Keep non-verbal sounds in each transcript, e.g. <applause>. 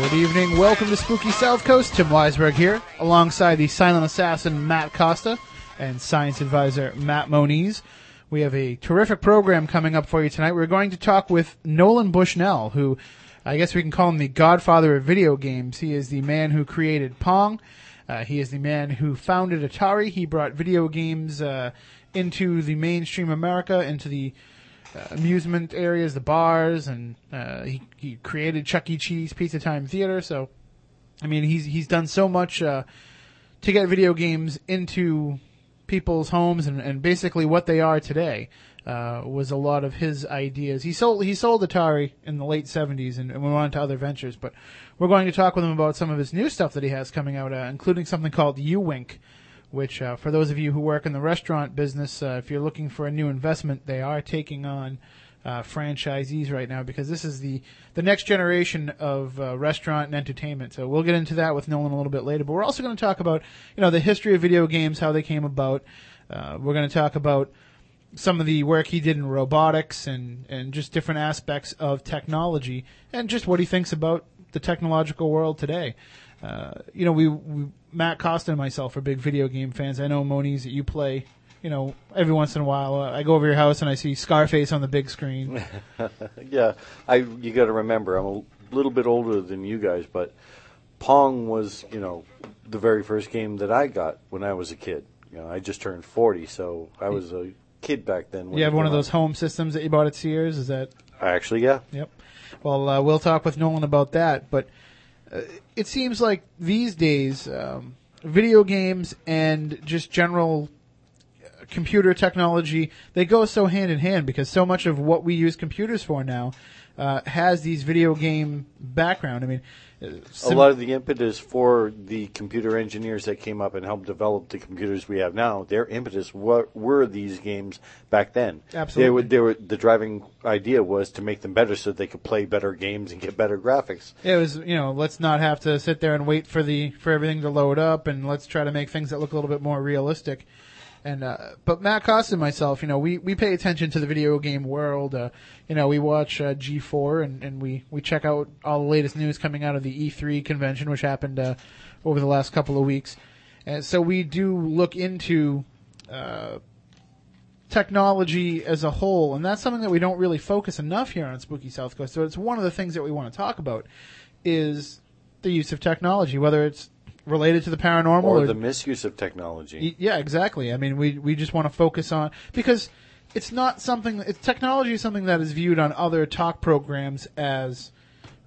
Good evening. Welcome to Spooky South Coast. Tim Weisberg here, alongside the silent assassin Matt Costa and science advisor Matt Moniz. We have a terrific program coming up for you tonight. We're going to talk with Nolan Bushnell, who I guess we can call him the godfather of video games. He is the man who created Pong. Uh, he is the man who founded Atari. He brought video games uh, into the mainstream America, into the amusement areas, the bars, and uh, he, he created Chuck E. Cheese Pizza Time Theater. So, I mean, he's he's done so much uh, to get video games into people's homes and, and basically what they are today. Uh, was a lot of his ideas. He sold he sold Atari in the late '70s and, and went on to other ventures. But we're going to talk with him about some of his new stuff that he has coming out, uh, including something called uWink, which uh, for those of you who work in the restaurant business, uh, if you're looking for a new investment, they are taking on uh, franchisees right now because this is the the next generation of uh, restaurant and entertainment. So we'll get into that with Nolan a little bit later. But we're also going to talk about you know the history of video games, how they came about. Uh, we're going to talk about some of the work he did in robotics and, and just different aspects of technology and just what he thinks about the technological world today. Uh, you know, we, we, Matt Costa and myself are big video game fans. I know Moniz that you play, you know, every once in a while. Uh, I go over your house and I see Scarface on the big screen. <laughs> yeah, I you got to remember I'm a little bit older than you guys, but Pong was, you know, the very first game that I got when I was a kid. You know, I just turned 40, so I was a kid back then. you have one of those out. home systems that you bought at Sears? Is that Actually, yeah. Yep. Well, uh, we'll talk with Nolan about that. But it seems like these days, um, video games and just general uh, computer technology they go so hand in hand because so much of what we use computers for now uh, has these video game background. I mean, uh, A lot of the impetus for the computer engineers that came up and helped develop the computers we have now, their impetus were, were these games back then. Absolutely. They were, they were, the driving idea was to make them better so they could play better games and get better graphics. it was you know let's not have to sit there and wait for the for everything to load up and let's try to make things that look a little bit more realistic and uh but Matt Costa and myself you know we we pay attention to the video game world. Uh you know we watch uh, G4 and and we we check out all the latest news coming out of the E3 convention which happened uh over the last couple of weeks. And so we do look into uh technology as a whole, and that's something that we don't really focus enough here on Spooky South Coast. So it's one of the things that we want to talk about is the use of technology, whether it's related to the paranormal Or or, the misuse of technology. Yeah, exactly. I mean, we we just want to focus on because it's not something. It's technology is something that is viewed on other talk programs as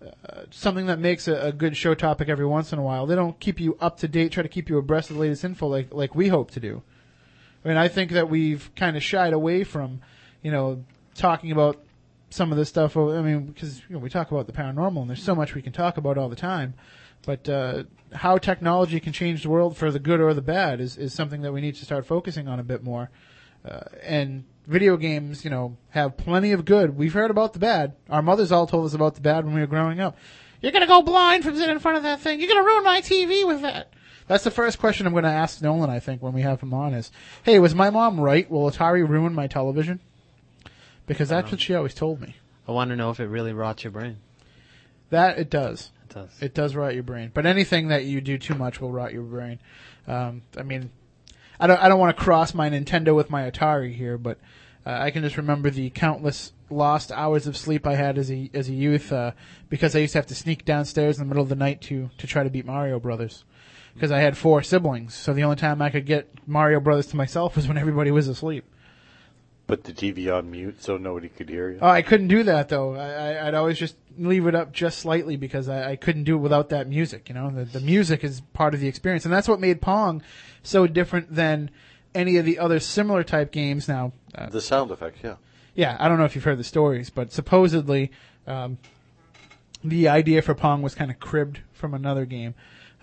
uh, something that makes a, a good show topic every once in a while. They don't keep you up to date, try to keep you abreast of the latest info like like we hope to do. I mean, I think that we've kind of shied away from, you know, talking about some of this stuff. I mean, because you know, we talk about the paranormal, and there's so much we can talk about all the time. But uh, how technology can change the world for the good or the bad is, is something that we need to start focusing on a bit more. Uh, and video games, you know, have plenty of good. We've heard about the bad. Our mothers all told us about the bad when we were growing up. You're gonna go blind from sitting in front of that thing. You're gonna ruin my TV with that. That's the first question I'm going to ask Nolan. I think when we have him on is, "Hey, was my mom right? Will Atari ruin my television?" Because that's what she always told me. I want to know if it really rots your brain. That it does. It does. It does rot your brain. But anything that you do too much will rot your brain. Um, I mean, I don't. I don't want to cross my Nintendo with my Atari here, but uh, I can just remember the countless lost hours of sleep I had as a as a youth uh, because I used to have to sneak downstairs in the middle of the night to to try to beat Mario Brothers because I had four siblings. So the only time I could get Mario Brothers to myself was when everybody was asleep. Put the TV on mute so nobody could hear you. Oh, I couldn't do that though. I, I, I'd always just leave it up just slightly because I, I couldn't do it without that music. You know, the, the music is part of the experience, and that's what made Pong so different than any of the other similar type games. Now, uh, the sound effects, yeah. yeah, I don't know if you've heard the stories, but supposedly um, the idea for Pong was kind of cribbed from another game.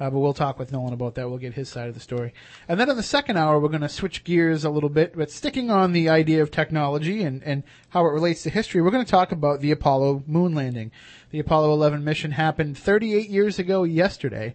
Uh, but we'll talk with Nolan about that. We'll get his side of the story. And then in the second hour, we're going to switch gears a little bit, but sticking on the idea of technology and, and how it relates to history, we're going to talk about the Apollo moon landing. The Apollo 11 mission happened 38 years ago yesterday,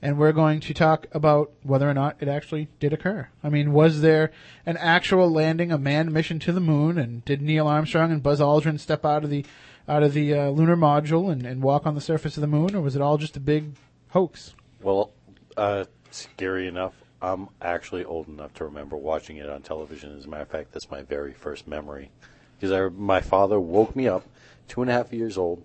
and we're going to talk about whether or not it actually did occur. I mean, was there an actual landing, a manned mission to the moon, and did Neil Armstrong and Buzz Aldrin step out of the out of the uh, lunar module and, and walk on the surface of the moon, or was it all just a big hoax? Well, uh, scary enough, I'm actually old enough to remember watching it on television. As a matter of fact, that's my very first memory. Because my father woke me up, two and a half years old.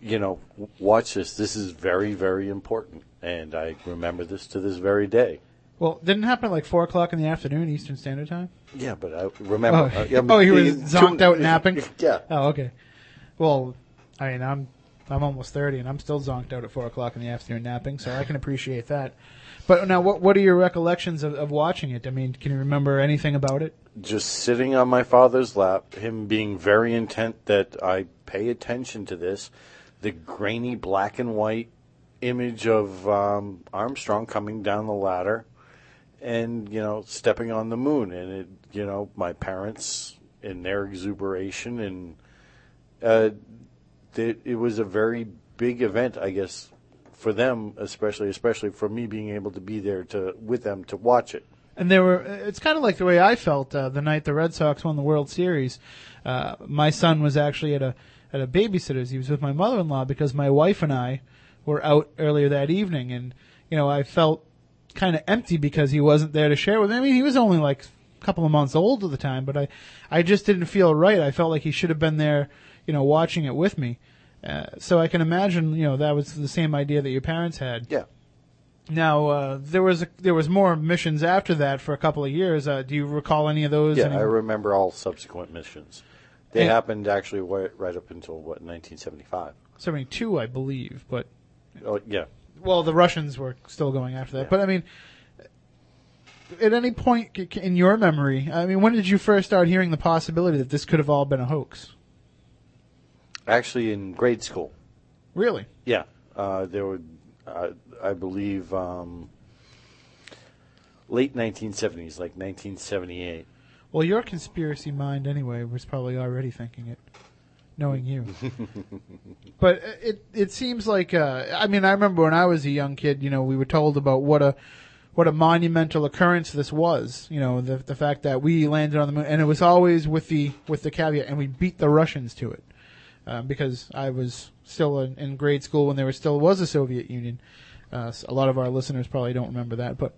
You know, watch this. This is very, very important. And I remember this to this very day. Well, didn't it happen at like four o'clock in the afternoon Eastern Standard Time. Yeah, but I remember. Oh, uh, yeah, oh, he was two- zonked out <laughs> napping. Yeah. Oh, okay. Well, I mean, I'm I'm almost thirty, and I'm still zonked out at four o'clock in the afternoon napping, so I can appreciate that. But now, what what are your recollections of, of watching it? I mean, can you remember anything about it? just sitting on my father's lap, him being very intent that I pay attention to this, the grainy black and white image of um, Armstrong coming down the ladder and, you know, stepping on the moon. And, it, you know, my parents in their exuberation and uh, it, it was a very big event, I guess, for them, especially, especially for me being able to be there to with them to watch it. And there were. It's kind of like the way I felt uh, the night the Red Sox won the World Series. Uh, my son was actually at a at a babysitter's. He was with my mother-in-law because my wife and I were out earlier that evening, and you know I felt kind of empty because he wasn't there to share with me. I mean, he was only like a couple of months old at the time, but I I just didn't feel right. I felt like he should have been there, you know, watching it with me. Uh, so I can imagine, you know, that was the same idea that your parents had. Yeah. Now uh, there was a, there was more missions after that for a couple of years. Uh, do you recall any of those? Yeah, Any- I remember all subsequent missions. They And- happened actually right, right up until what 1975. 72, I believe, but Oh yeah, well, the Russians were still going after that. Yeah. But I mean, at any point in your memory, I mean, when did you first start hearing the possibility that this could have all been a hoax? Actually in grade school. Really? Yeah, uh, there were, uh, I believe, um, late 1970s, like 1978. Well, your conspiracy mind, anyway, was probably already thinking it, knowing you. <laughs> but it it seems like uh, I mean I remember when I was a young kid, you know, we were told about what a what a monumental occurrence this was. You know, the the fact that we landed on the moon, and it was always with the with the caveat, and we beat the Russians to it, um, because I was still in, in grade school when there was still was a Soviet Union. Uh, a lot of our listeners probably don't remember that, but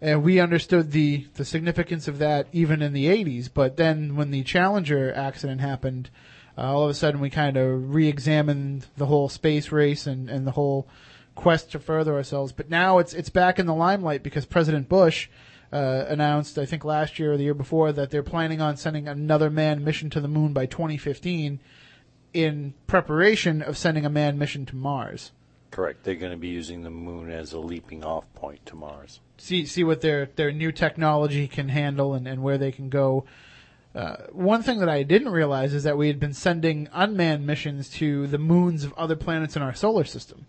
and we understood the the significance of that even in the 80s. But then when the Challenger accident happened, uh, all of a sudden we kind of re-examined the whole space race and, and the whole quest to further ourselves. But now it's it's back in the limelight because President Bush uh, announced, I think last year or the year before, that they're planning on sending another manned mission to the moon by 2015 in preparation of sending a manned mission to Mars. Correct. They're going to be using the moon as a leaping off point to Mars. see see what their their new technology can handle and, and where they can go. Uh, one thing that I didn't realize is that we had been sending unmanned missions to the moons of other planets in our solar system.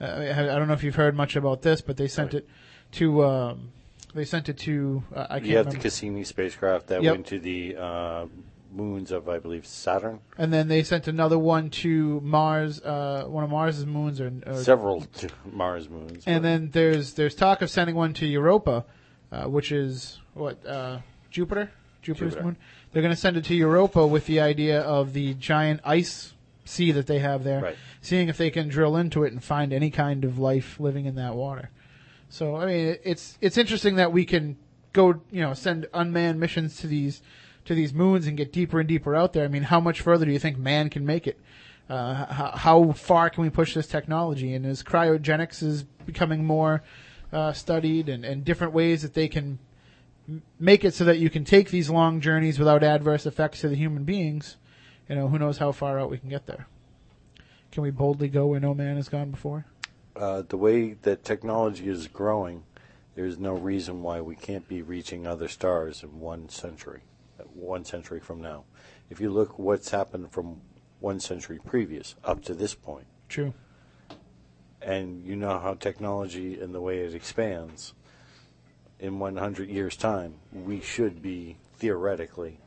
Uh, I, I don't know if you've heard much about this, but they sent it to um, they sent it to uh, I can't You have the. Cassini spacecraft that Yep. went to the uh, moons of, I believe, Saturn. and then they sent another one to Mars, uh, one of Mars's moons, or, or Several to <laughs> Mars moons. And but- then there's there's talk of sending one to Europa, uh, which is what uh, Jupiter, Jupiter's Jupiter. moon. They're going to send it to Europa with the idea of the giant ice sea that they have there, Right. seeing if they can drill into it and find any kind of life living in that water. So I mean, it's it's interesting that we can go, you know, send unmanned missions to these to these moons and get deeper and deeper out there. I mean, how much further do you think man can make it? Uh, how, how far can we push this technology? And as cryogenics is becoming more uh, studied, and, and different ways that they can make it so that you can take these long journeys without adverse effects to the human beings, you know, who knows how far out we can get there? Can we boldly go where no man has gone before? uh, the way that technology is growing, there's no reason why we can't be reaching other stars in one century. One century from now. If you look what's happened from one century previous up to this point, True. and you know how technology and the way it expands, in 100 years' time, we should be theoretically,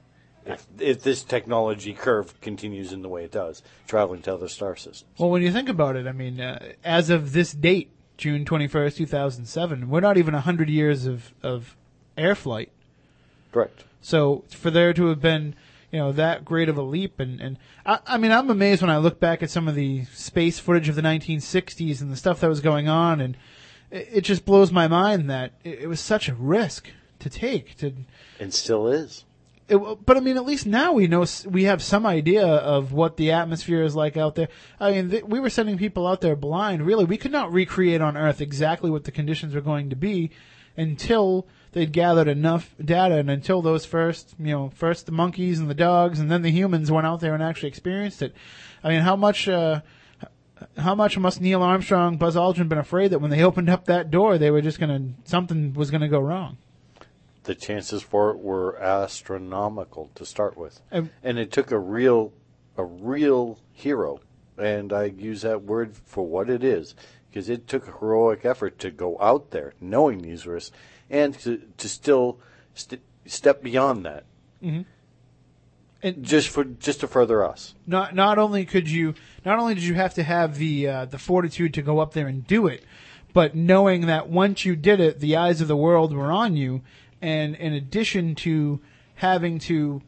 if, if this technology curve continues in the way it does, traveling to other star systems. Well, when you think about it, I mean, uh, as of this date, June 21st, 2007, we're not even 100 years of, of air flight. Correct. So for there to have been, you know, that great of a leap, and and I, I mean, I'm amazed when I look back at some of the space footage of the 1960s and the stuff that was going on, and it, it just blows my mind that it, it was such a risk to take. To, And still is. it, but I mean, at least now we know we have some idea of what the atmosphere is like out there. I mean, th- we were sending people out there blind. Really, we could not recreate on Earth exactly what the conditions were going to be until they'd gathered enough data, and until those first, you know, first the monkeys and the dogs, and then the humans went out there and actually experienced it. I mean, how much? Uh, how much must Neil Armstrong, Buzz Aldrin been afraid that when they <laughs> opened up that door, they were just gonna something was gonna go wrong? The chances for it were astronomical to start with. And- and it took a real, a real hero, and I use that word for what it is, because it took a heroic effort to go out there knowing these risks, and to, to still st- step beyond that, And just for just to further us. not not only could you not only did you have to have the uh, the fortitude to go up there and do it, but knowing that once you did it, the eyes of the world were on you, and in addition to having to,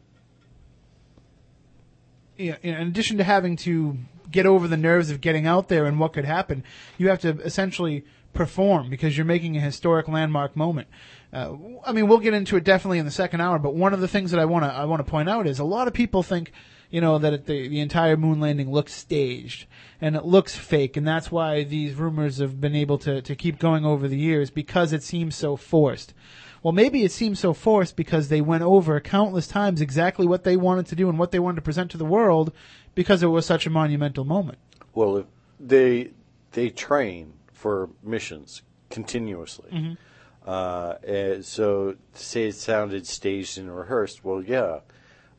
you know, in addition to having to get over the nerves of getting out there and what could happen, you have to essentially perform because you're making a historic landmark moment. Uh, I mean, we'll get into it definitely in the second hour, but one of the things that I want to I want to point out is a lot of people think, you know, that the the entire moon landing looks staged and it looks fake, and that's why these rumors have been able to to keep going over the years because it seems so forced. Well, maybe it seems so forced because they went over countless times exactly what they wanted to do and what they wanted to present to the world because it was such a monumental moment. Well, they they train for missions continuously. Uh, so to say it sounded staged and rehearsed, well, yeah,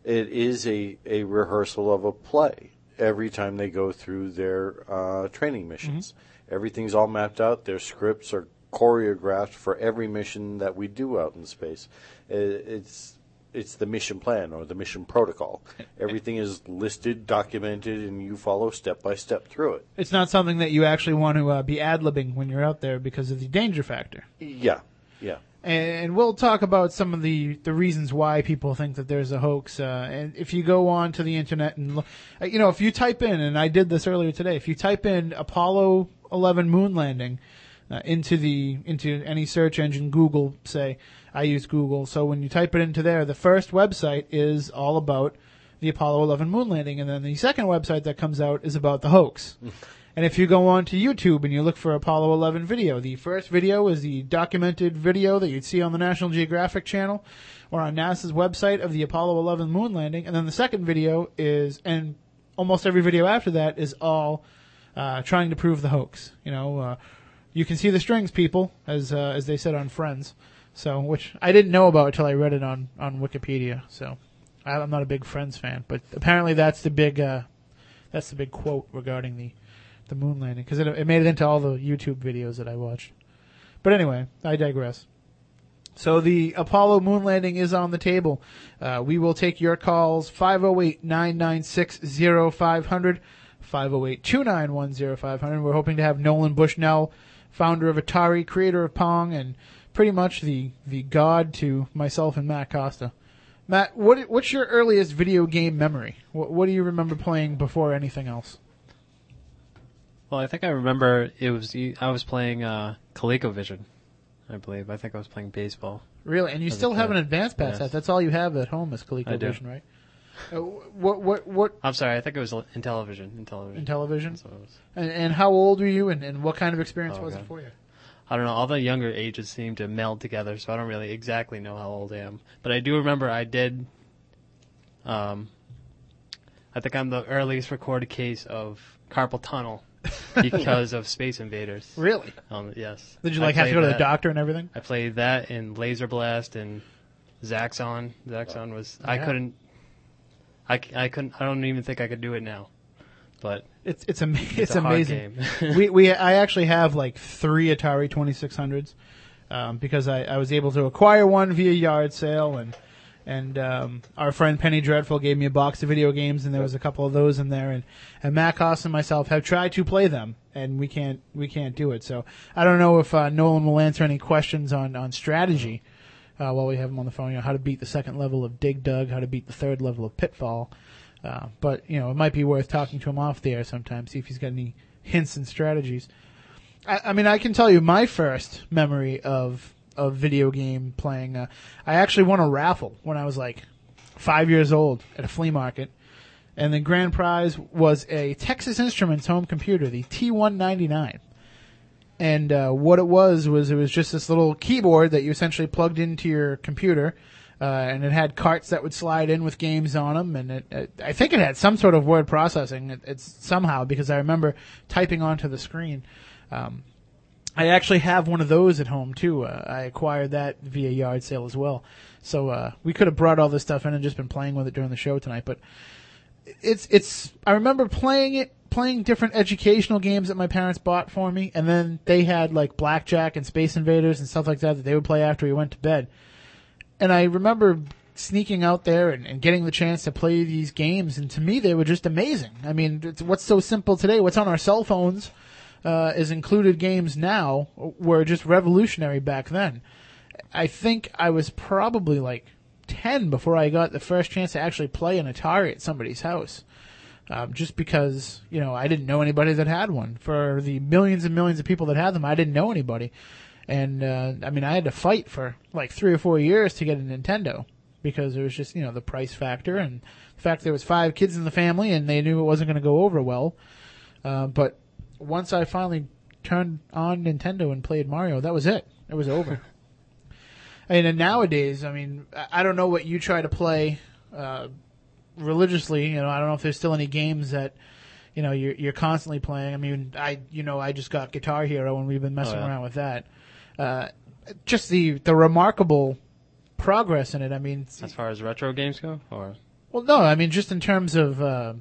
it is a, a rehearsal of a play every time they go through their uh, training missions. Everything's all mapped out. Their scripts are choreographed for every mission that we do out in space. I- It's it's the mission plan or the mission protocol. <laughs> Everything is listed, documented, and you follow step by step through it. It's not something that you actually want to uh, be ad libbing when you're out there because of the danger factor. Yeah, yeah. And we'll talk about some of the, the reasons why people think that there's a hoax. Uh, and if you go on to the internet and look, uh, you know, if you type in, and I did this earlier today, if you type in Apollo 11 moon landing uh, into the into any search engine, Google, say, I use Google. So when you type it into there, the first website is all about the Apollo 11 moon landing, and then the second website that comes out is about the hoax. <laughs> And if you go on to YouTube and you look for Apollo 11 video, the first video is the documented video that you'd see on the National Geographic channel or on NASA's website of the Apollo 11 moon landing. And then the second video is, and almost every video after that is all uh, trying to prove the hoax. You know, uh, you can see the strings, people, as uh, as they said on Friends. So, which I didn't know about until I read it on on Wikipedia. So, I- I'm not a big Friends fan, but apparently that's the big uh, that's the big quote regarding the the moon landing because it, it made it into all the YouTube videos that I watched. But anyway, I digress. So the Apollo moon landing is on the table. Uh, we will take your calls 508-996-0500, 508-291-0500. We're hoping to have Nolan Bushnell, founder of Atari, creator of Pong, and pretty much the, the god to myself and Matt Costa. Matt, what what's your earliest video game memory? What, what do you remember playing before anything else? Well, I think I remember it was I was playing uh, ColecoVision, I believe. I think I was playing baseball. Really, and you still have an advanced pass Yes. set. That's all you have at home is. ColecoVision, right? Uh, what what what I'm sorry, I think it was Intellivision. In television. Intellivision? That's what it was. And, and how old were you, and, and what kind of experience Oh, was it for you? I don't know. All the younger ages seem to meld together, so I don't really exactly know how old I am. But I do remember I did. Um, I think I'm the earliest recorded case of carpal tunnel <laughs> because of Space Invaders. Really? Um, yes. Did you like have to go to the doctor and everything? I played that in Laser Blast and Zaxxon. Zaxxon was I couldn't. I, I couldn't. I don't even think I could do it now. But It's it's ama- it's, it's, a hard amazing. game. <laughs> we we I actually have like three Atari Twenty Six Hundreds um, because I, I was able to acquire one via yard sale and and um, our friend Penny Dreadful gave me a box of video games and there was a couple of those in there and and Matt Cost and myself have tried to play them and we can't we can't do it so I don't know if uh, Nolan will answer any questions on on strategy uh, while we have him on the phone you know how to beat the second level of Dig Dug how to beat the third level of Pitfall. Uh, but you know, it might be worth talking to him off the air sometime, see if he's got any hints and strategies. I, I mean, I can tell you my first memory of of video game playing. Uh, I actually won a raffle when I was like five years old at a flea market, and the grand prize was a Texas Instruments home computer, the TI-99. And uh, what it was was it was just this little keyboard that you essentially plugged into your computer, uh, and it had carts that would slide in with games on them, and it, it, I think it had some sort of word processing. It, it's somehow because I remember typing onto the screen. Um, I actually have one of those at home too. Uh, I acquired that via yard sale as well. So uh, we could have brought all this stuff in and just been playing with it during the show tonight. But it's it's. I remember playing it, playing different educational games that my parents bought for me, and then they had like blackjack and Space Invaders and stuff like that that they would play after we went to bed. And I remember sneaking out there and, and getting the chance to play these games, and to me they were just amazing. I mean, what's so simple today? What's on our cell phones? uh, is included games now were just revolutionary back then. I think I was probably like 10 before I got the first chance to actually play an Atari at somebody's house. Um, just because, you know, I didn't know anybody that had one. For the millions and millions of people that had them, I didn't know anybody. And, uh, I mean, I had to fight for like three or four years to get a Nintendo because it was just, you know, the price factor and the fact there was five kids in the family and they knew it wasn't going to go over well. Uh, but once I finally turned on Nintendo and played Mario, that was it. It was over. <laughs> and then nowadays, I mean, I- I don't know what you try to play uh, religiously. You know, I don't know if there's still any games that you know you're you're constantly playing. I mean, I you know I just got Guitar Hero and we've been messing Oh, yeah. around with that. Uh, just the the remarkable progress in it. I mean, as far as retro games go, or well, no, I mean just in terms of uh,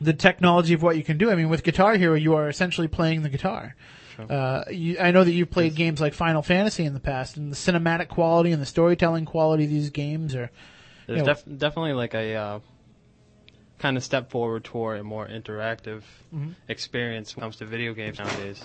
the technology of what you can do. I mean, with Guitar Hero, you are essentially playing the guitar. Sure. Uh, you, I know that you've played games like Final Fantasy in the past, and the cinematic quality and the storytelling quality of these games are. There's Yeah. def- definitely like a uh, kind of step forward toward a more interactive Mhm. experience when it comes to video games nowadays.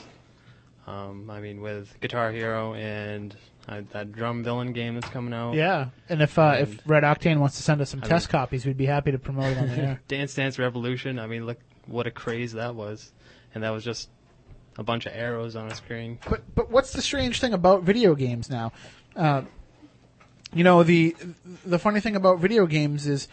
Um, I mean, with Guitar Hero and uh, that Drum Villain game that's coming out. Yeah, and if uh, if Red Octane wants to send us some I test mean- copies, we'd be happy to promote it on the air. <laughs> Dance Dance Revolution. I mean, look what a craze that was, and that was just a bunch of arrows on a screen. But but what's the strange thing about video games now? Uh, you know the the funny thing about video games is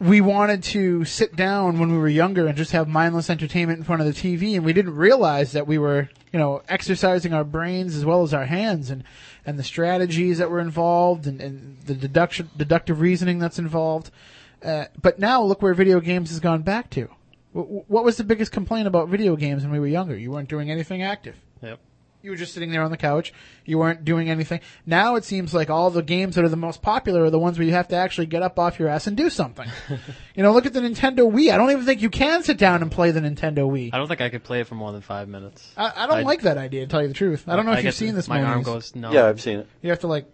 we wanted to sit down when we were younger and just have mindless entertainment in front of the TV, and we didn't realize that we were you know exercising our brains as well as our hands and and the strategies that were involved and, and the deduction deductive reasoning that's involved. Uh, but now look where video games has gone back to. Wh- What was the biggest complaint about video games when we were younger? You weren't doing anything active. Yep. You were just sitting there on the couch. You weren't doing anything. Now it seems like all the games that are the most popular are the ones where you have to actually get up off your ass and do something. <laughs> you know, look at the Nintendo Wii. I don't even think you can sit down and play the Nintendo Wii. I don't think I could play it for more than five minutes. I, I don't I- like that idea, to tell you the truth. I don't know if I you've seen the- this. My arm Moniz. goes numb. Yeah, I've seen it. You have to like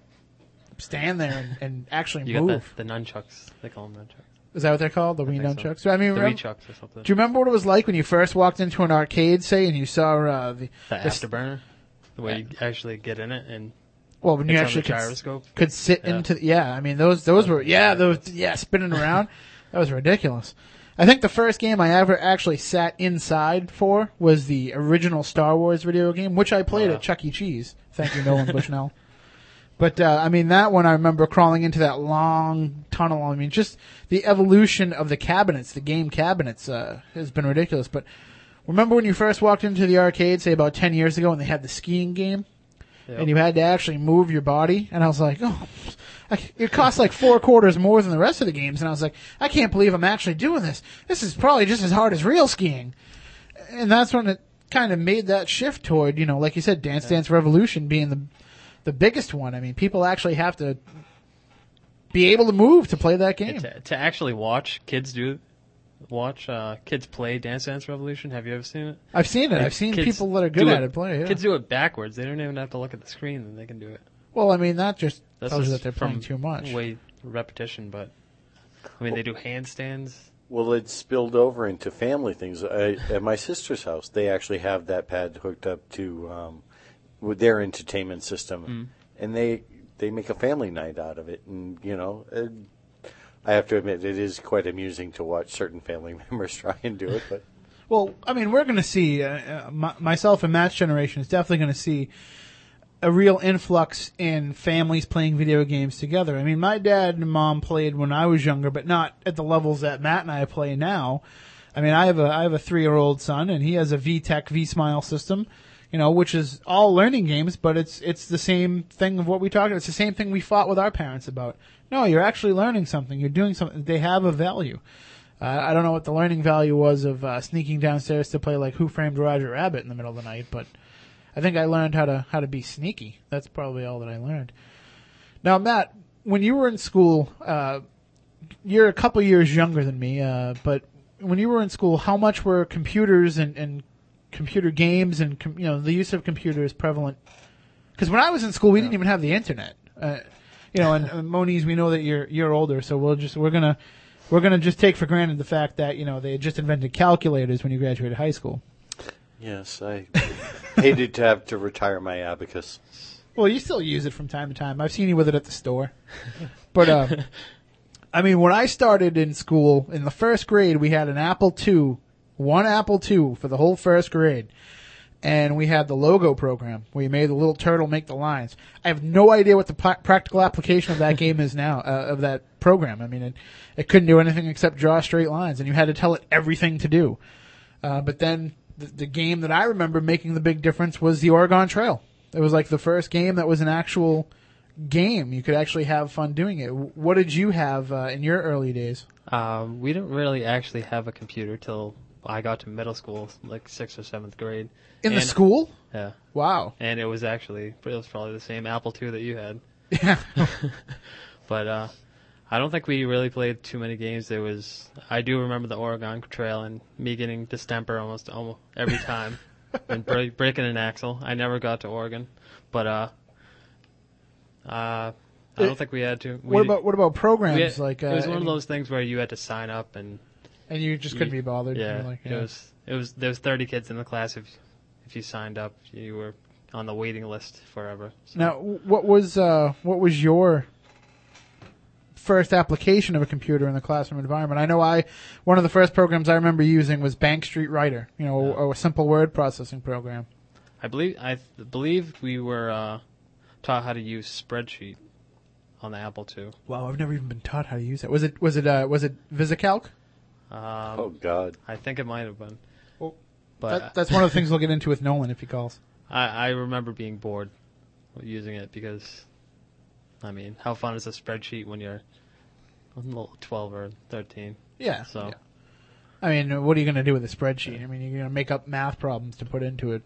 stand there and, and actually You got move. the, the nunchucks. They call them nunchucks. Is that what they're called? The Wii nunchucks. So, I mean, The remember- Rechucks or something. do you remember what it was like when you first walked into an arcade, say, and you saw uh, the, the the afterburner, the way you actually get in it and well when you it's actually the could, gyroscope. could sit Yeah. into the, yeah i mean those those were yeah those yeah spinning around. <laughs> That was ridiculous. I think the first game i ever actually sat inside for was the original star wars video game which i played Wow. at chuck e. Cheese. Thank you nolan <laughs> bushnell. But uh, i mean that one i remember crawling into that long tunnel. I mean just the evolution of the cabinets the game cabinets uh, has been ridiculous. But remember when you first walked into the arcade say about 10 years ago and they had the skiing game Yep. and you had to actually move your body. And I was like, oh, I, it costs like four quarters more than the rest of the games. And I was like, I can't believe I'm actually doing this. This is probably just as hard as real skiing. And that's when it kind of made that shift toward, you know, like you said, Dance Dance Revolution being the the biggest one. I mean, people actually have to be able to move to play that game. To, to actually watch kids do, watch uh, kids play Dance Dance Revolution. Have you ever seen it? I've seen it. Like, I've seen people that are good do at it play. Yeah. Kids do it backwards. They don't even have to look at the screen, and they can do it. well, I mean, that just That's tells you just that they're from playing too much. Way repetition, but I mean, they do handstands. Well, it spilled over into family things. I, at my sister's house, they actually have that pad hooked up to um, with their entertainment system, and they they make a family night out of it. And you know, it, I have to admit, it is quite amusing to watch certain family <laughs> members try and do it. But Well, I mean, we're going to see, uh, uh, my, myself and Matt's generation is definitely going to see a real influx in families playing video games together. I mean, my dad and mom played when I was younger, but not at the levels that Matt and I play now. I mean, I have a, I have a three year old son and he has a VTech V-Smile system, you know, which is all learning games, but it's, it's the same thing of what we talked about. It's the same thing we fought with our parents about. No, you're actually learning something. You're doing something. They have a value. Uh, I don't know what the learning value was of uh, sneaking downstairs to play like Who Framed Roger Rabbit in the middle of the night, but I think I learned how to how to be sneaky. That's probably all that I learned. Now, Matt, when you were in school, uh, you're a couple years younger than me, uh, but when you were in school, how much were computers and, and computer games and com- you know the use of computers prevalent? Because when I was in school, we didn't even have the internet. Uh, you know, and <laughs> uh, Moniz, we know that you're you're older, so we'll just we're gonna we're gonna just take for granted the fact that you know they had just invented calculators when you graduated high school. yes, I hated to have to retire my abacus. Well, you still use it from time to time. I've seen you with it at the store. But um, <laughs> I mean, when I started in school in the first grade, we had an Apple II, one Apple II for the whole first grade, and we had the logo program where you made the little turtle make the lines. I have no idea what the pra- practical application of that <laughs> game is now uh, of that program. I mean, it, it couldn't do anything except draw straight lines, and you had to tell it everything to do. Uh, but then the, the game that I remember making the big difference was the Oregon Trail. It was like the first game that was an actual game. You could actually have fun doing it. What did you have uh, in your early days? Um, we didn't really actually have a computer till I got to middle school, like sixth or seventh grade. In the And- school? Yeah, Wow. and it was actually it was probably the same Apple II that you had. Yeah. <laughs> <laughs> But uh, I don't think we really played too many games. There was I do remember the Oregon Trail and me getting distemper almost almost every time <laughs> and break, breaking an axle. I never got to Oregon, but uh, uh, I don't think we had to. We what about what about programs had- like? Uh, it was one any- of those things where you had to sign up and and you just couldn't be bothered. Yeah, were like, it was it was there was 30 kids in the class. If if you signed up, you were on the waiting list forever. So- Now, what was uh, what was your first application of a computer in the classroom environment? I know I one of the first programs I remember using was Bank Street Writer. You know, a, a simple word processing program. I believe I th- believe we were uh, taught how to use spreadsheet on the Apple II. Wow, I've never even been taught how to use it. Was it was it uh, was it VisiCalc? Um, Oh God. I think it might have been. Well, but That, that's one of the things we'll get into with Nolan if he calls. <laughs> I, I remember being bored using it because, I mean, how fun is a spreadsheet when you're 12 or 13? Yeah. So, yeah. I mean, what are you going to do with a spreadsheet? I mean, you're going to make up math problems to put into it.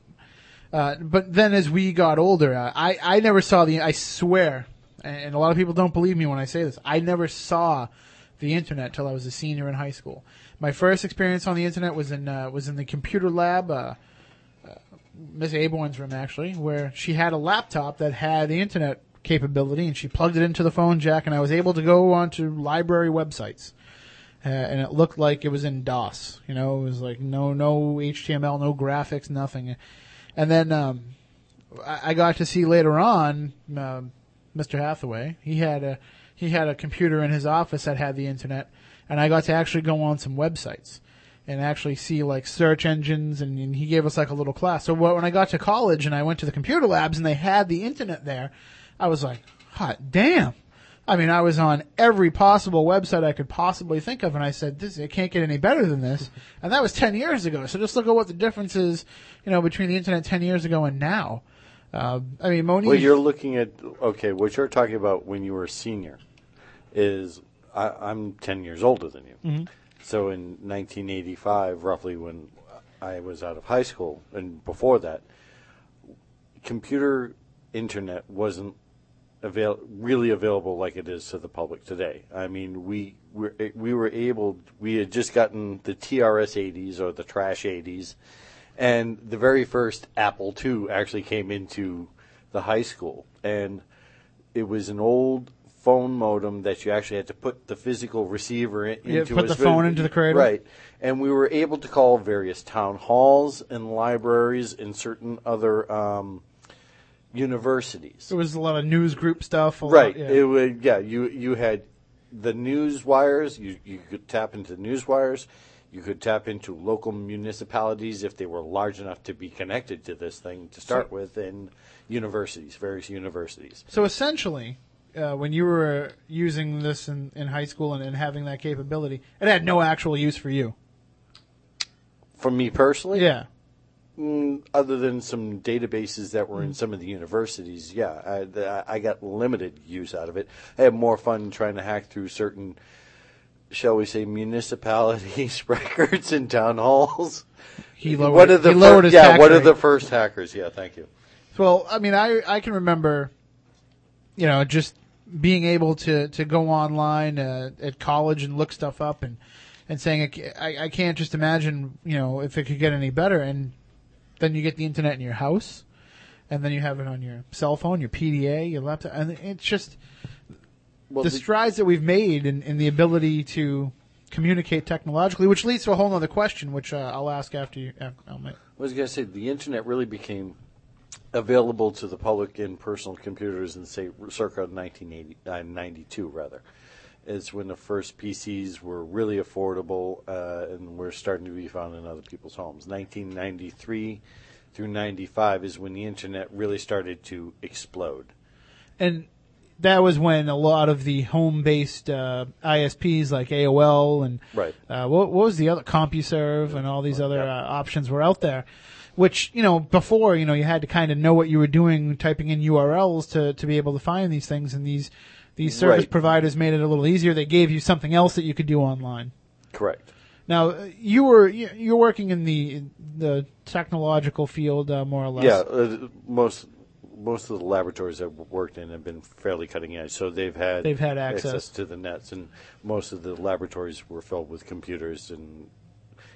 Uh, but then as we got older, uh, I, I never saw the, I swear, and a lot of people don't believe me when I say this, I never saw the internet till I was a senior in high school. My first experience on the internet was in, uh, was in the computer lab, uh, uh, Miss Aborn's room actually, where she had a laptop that had the internet capability and she plugged it into the phone jack and I was able to go onto library websites uh, and it looked like it was in DOS. You know, it was like no no HTML, no graphics, nothing. And then um, I, I got to see later on um Mr. Hathaway. He had a he had a computer in his office that had the internet, and I got to actually go on some websites and actually see like search engines, and, and he gave us like a little class. So when I got to college and I went to the computer labs and they had the internet there, I was like, hot damn. I mean, I was on every possible website I could possibly think of, and I said, "This it can't get any better than this." And that was ten years ago. So just look at what the difference is, you know, between the internet ten years ago and now. Uh, I mean, Moni. Well, you're looking at okay. What you're talking about when you were a senior is I, I'm ten years older than you. So in 1985, roughly when I was out of high school, and before that, computer internet wasn't avail- really available like it is to the public today. I mean, we were, we were able, we had just gotten the TRS 80s or the Trash 80s, and the very first Apple II actually came into the high school. And it was an old phone modem that you actually had to put the physical receiver in, Yeah, into. put a the phone into the cradle. Right. And we were able to call various town halls and libraries and certain other um, universities. There was a lot of news group stuff. a lot- Right. yeah. It would. Yeah. You you had the news wires. You you could tap into the news wires. You could tap into local municipalities if they were large enough to be connected to this thing to start with, and universities, various universities. So essentially, uh, when you were using this in, in high school and, and having that capability, it had no actual use for you. For me personally, Yeah. mm, other than some databases that were in some of the universities, yeah, I, I got limited use out of it. I had more fun trying to hack through certain, shall we say, municipalities <laughs> records and town halls. He lowered, What are the he lowered fir- his yeah? What are the first hackers? Yeah, thank you. Well, I mean, I I can remember, you know, just being able to to go online uh, at college and look stuff up and and saying I, I can't just imagine, you know, if it could get any better. And then you get the internet in your house, and then you have it on your cell phone, your PDA, your laptop, and it's just Well, the the- strides that we've made in, in the ability to communicate technologically, which leads to a whole other question, which uh, I'll ask after you. After, I'll make, I was going to say the internet really became available to the public in personal computers in say circa 1980, uh, rather. Is when the first PCs were really affordable uh, and were starting to be found in other people's homes. 1993 through 95 is when the internet really started to explode. and that was when a lot of the home-based uh, ISPs like AOL and Right. uh, what, what was the other CompuServe and all these other Yeah. uh, options were out there. Which you know before you know you had to kind of know what you were doing typing in URLs to to be able to find these things and these these service Right. providers made it a little easier. They gave you something else that you could do online. Correct. Now uh, you were you- you're working in the in the technological field uh, more or less. Yeah, uh, most most of the laboratories I've worked in have been fairly cutting edge, so they've had They've had access. to the nets, and most of the laboratories were filled with computers. And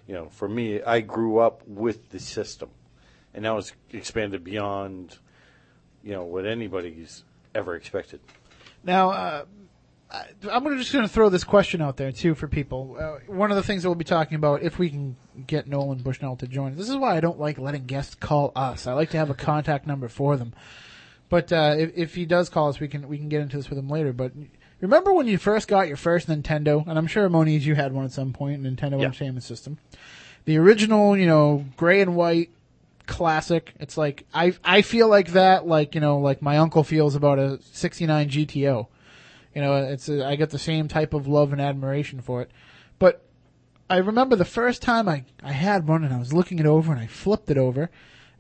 you know, for me, I grew up with the system, and now it's expanded beyond you know what anybody's ever expected. Now, uh, I'm just going to throw this question out there too for people. Uh, one of the things that we'll be talking about, if we can get Nolan Bushnell to join, this is why I don't like letting guests call us. I like to have a contact number for them. But uh, if, if he does call us, we can we can get into this with him later. But remember when you first got your first Nintendo, and I'm sure Moniz, you had one at some point, Nintendo Yeah. Entertainment System, the original, you know, gray and white classic. It's like I I feel like that, like you know, like my uncle feels about a '69 GTO. You know, it's a, I get the same type of love and admiration for it. But I remember the first time I I had one and I was looking it over and I flipped it over,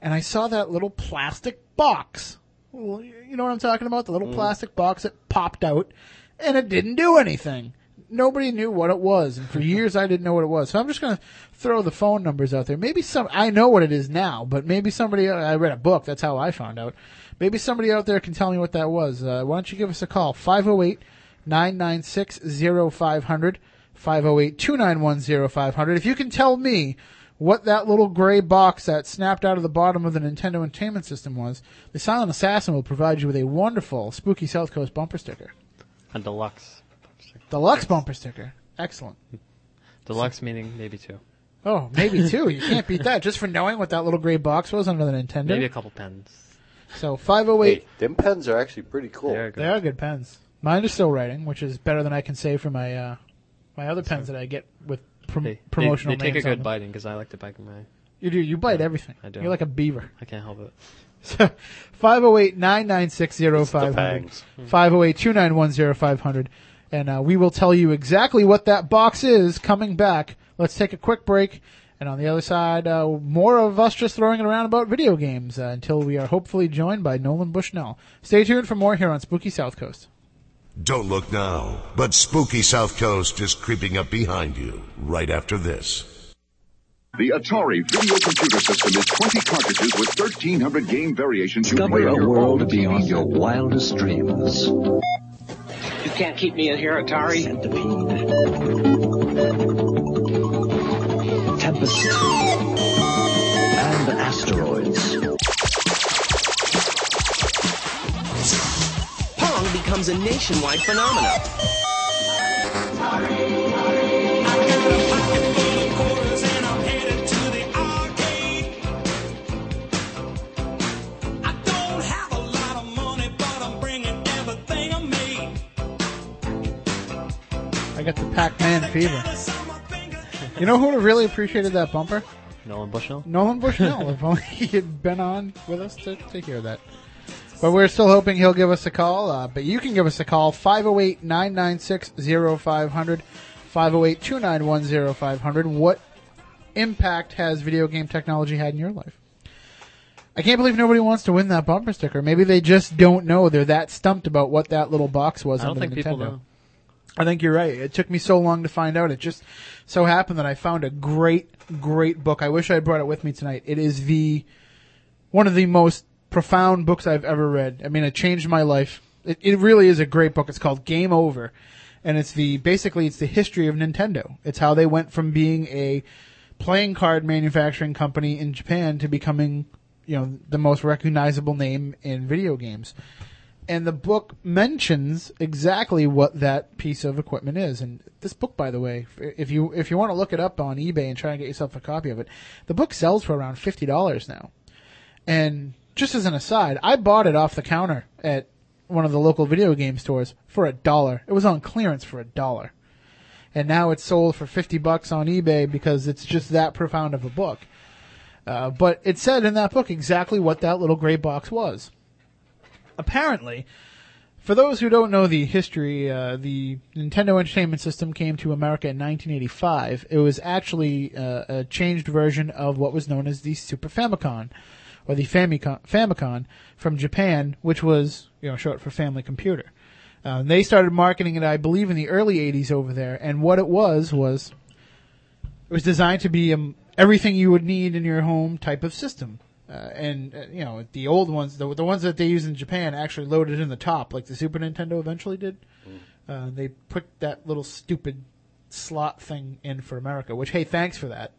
and I saw that little plastic box. Well, You know what I'm talking about? The little mm. plastic box that popped out, and it didn't do anything. Nobody knew what it was, and for <laughs> years I didn't know what it was. So I'm just gonna throw the phone numbers out there. Maybe some I know what it is now, but maybe somebody I read a book. That's how I found out. Maybe somebody out there can tell me what that was. Uh, why don't you give us a call? 508 996 0500 508 291 0500. If you can tell me what that little gray box that snapped out of the bottom of the Nintendo Entertainment System was, the Silent Assassin will provide you with a wonderful Spooky South Coast bumper sticker. A deluxe. Deluxe bumper sticker. Excellent. Deluxe meaning maybe two. Oh, maybe two. You can't beat that just for knowing what that little gray box was under the Nintendo. Maybe a couple pens. So 508. Hey, them pens are actually pretty cool. There you go. They are good pens. Mine are still writing, which is better than I can say for my uh, my other pens that I get with prom- They, promotional they, they take a good biting because I like to bite my. You do. You bite everything. I do. You're like a beaver. I can't help it. <laughs> So 508-996-0500. 508-291-0500. And uh, we will tell you exactly what that box is coming back. Let's take a quick break. And on the other side, uh, more of us just throwing it around about video games uh, until we are hopefully joined by Nolan Bushnell. Stay tuned for more here on Spooky South Coast. Don't look now, but spooky South Coast is creeping up behind you right after this. The Atari video computer system is 20 cartridges with 1,300 game variations you play Discover a world beyond your wildest dreams. You can't keep me in here, Atari. Centipede. Tempest. And asteroids. Pong becomes a nationwide phenomenon. I got the Pac-Man fever. You know who would have really appreciated that bumper? Nolan Bushnell. Nolan Bushnell. <laughs> if only he had been on with us to, to hear that. But we're still hoping he'll give us a call. Uh, but you can give us a call 508 996 0500, 508 291 0500. What impact has video game technology had in your life? I can't believe nobody wants to win that bumper sticker. Maybe they just don't know. They're that stumped about what that little box was I don't on the Nintendo. I think you're right. It took me so long to find out. It just so happened that I found a great, great book. I wish I had brought it with me tonight. It is the one of the most profound books I've ever read. I mean, it changed my life. It, it really is a great book. It's called Game Over, and it's the basically it's the history of Nintendo. It's how they went from being a playing card manufacturing company in Japan to becoming, you know, the most recognizable name in video games and the book mentions exactly what that piece of equipment is. And this book, by the way, if you if you want to look it up on eBay and try and get yourself a copy of it, the book sells for around fifty dollars now. And just as an aside, I bought it off the counter at one of the local video game stores for a dollar. It was on clearance for a dollar. And now it's sold for 50 bucks on eBay because it's just that profound of a book. Uh, but it said in that book exactly what that little gray box was apparently, for those who don't know the history, uh, the Nintendo Entertainment System came to America in 1985. It was actually uh, a changed version of what was known as the Super Famicom, or the Famicom, Famicom from Japan, which was you know short for Family Computer. Uh, they started marketing it, I believe, in the early 80s over there, and what it was was it was designed to be um, everything you would need in your home type of system. Uh, and uh, you know the old ones, the the ones that they use in Japan, actually loaded in the top, like the Super Nintendo eventually did. Uh, they put that little stupid slot thing in for America, which hey, thanks for that,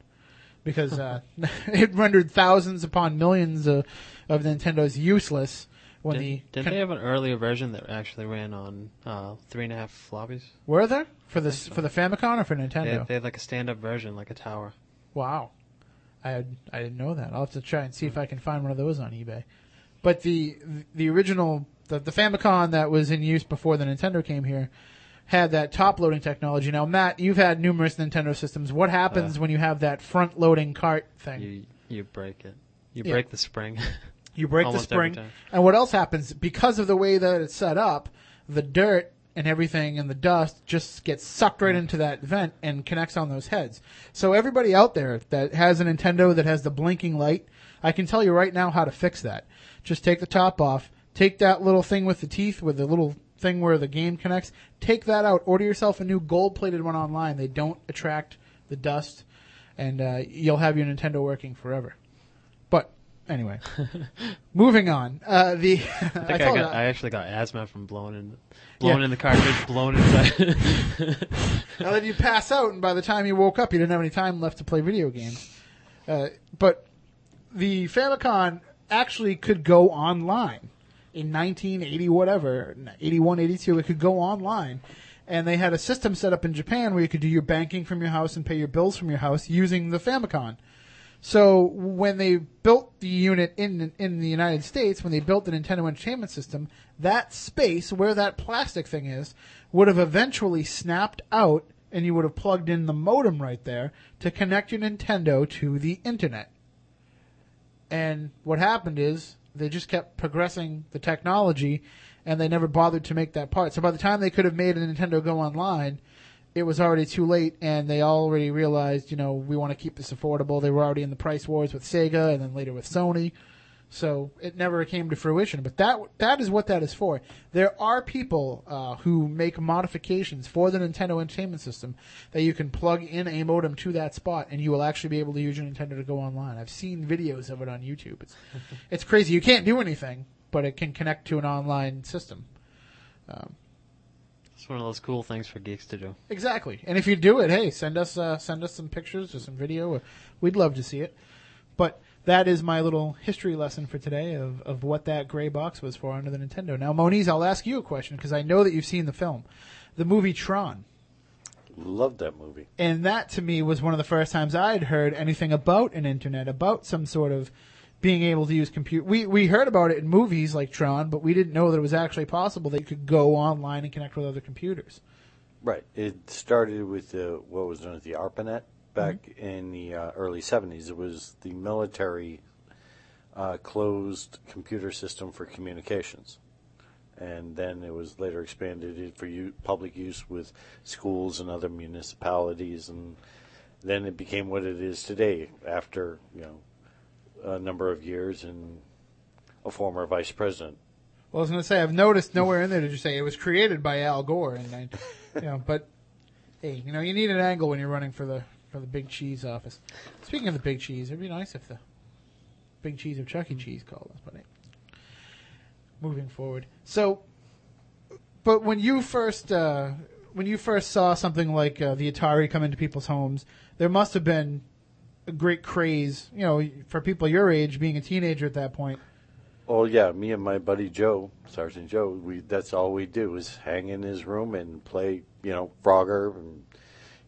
because uh, <laughs> <laughs> it rendered thousands upon millions of, of Nintendos useless when Did, the didn't they have an earlier version that actually ran on uh, three and a half floppies? were there for the for the Famicom or for They, Nintendo? they had like a stand-up version, like a tower. Wow. I had, I didn't know that. I'll have to try and see if I can find one of those on eBay. But the the original the, the Famicom that was in use before the Nintendo came here had that top loading technology. Now, Matt, you've had numerous Nintendo systems. What happens Uh. when you have that front loading cart thing? You you break it. You Yeah. break the spring. You break <laughs> the every spring. time. And what else happens? Because of the way that it's set up, the dirt and everything and the dust just gets sucked right into that vent and connects on those heads. So everybody out there that has a Nintendo that has the blinking light, I can tell you right now how to fix that. Just take the top off, take that little thing with the teeth with the little thing where the game connects, take that out, order yourself a new gold plated one online. They don't attract the dust and uh, you'll have your Nintendo working forever. Anyway, moving on. Uh, the <laughs> I think <laughs> I, told got, I actually got asthma from blowing in, blowing in the cartridge, blown inside. <laughs> now that you pass out, and by the time you woke up, you didn't have any time left to play video games. Uh, but the Famicom actually could go online in 1980, whatever, 81, 82. It could go online. And they had a system set up in Japan where you could do your banking from your house and pay your bills from your house using the Famicom. So when they built the unit in in the United States, when they built the Nintendo Entertainment System, that space where that plastic thing is would have eventually snapped out, and you would have plugged in the modem right there to connect your Nintendo to the internet. And what happened is they just kept progressing the technology, and they never bothered to make that part. So by the time they could have made a Nintendo go online, it was already too late, and they already realized, you know, we want to keep this affordable. They were already in the price wars with Sega, and then later with Sony. So it never came to fruition. But that that is what that is for. There are people uh, who make modifications for the Nintendo Entertainment System that you can plug in a modem to that spot, and you will actually be able to use your Nintendo to go online. I've seen videos of it on YouTube. It's <laughs> it's crazy. You can't do anything, but it can connect to an online system. Um, It's one of those cool things for geeks to do. Exactly. And if you do it, hey, send us uh, send us some pictures or some video. We'd love to see it. But that is my little history lesson for today of, of what that gray box was for under the Nintendo. Now, Moniz, I'll ask you a question because I know that you've seen the film, the movie Tron. Loved that movie. And that to me was one of the first times I'd heard anything about an internet, about some sort of being able to use computer. We we heard about it in movies like Tron, but we didn't know that it was actually possible that you could go online and connect with other computers. Right. It started with the, what was known as the ARPANET back in the uh, early 70s. It was the military uh, closed computer system for communications. And then it was later expanded for u- public use with schools and other municipalities. And then it became what it is today after, you know, a number of years and a former vice president. Well, I was going to say I've noticed nowhere in there did you say it was created by Al Gore, and I, you know, but hey, you know, you need an angle when you're running for the for the big cheese office. Speaking of the big cheese, it'd be nice if the big cheese of Chuck E. Cheese called us, but hey, moving forward. So, but when you first uh, when you first saw something like uh, the Atari come into people's homes, there must have been a great craze, you know, for people your age, being a teenager at that point. Oh yeah, me and my buddy Joe, Sergeant Joe, we that's all we do is hang in his room and play, you know, Frogger and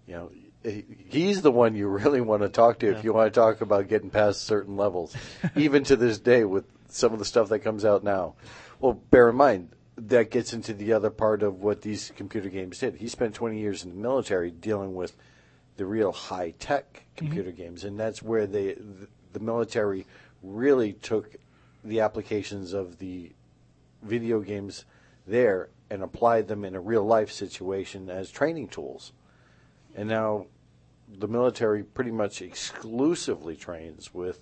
you know, he's the one you really want to talk to if you want to talk about getting past certain levels. <laughs> Even to this day with some of the stuff that comes out now. Well, bear in mind that gets into the other part of what these computer games did. He spent 20 years in the military dealing with the real high tech computer games, and that's where they the, the military really took the applications of the video games there and applied them in a real life situation as training tools. And now the military pretty much exclusively trains with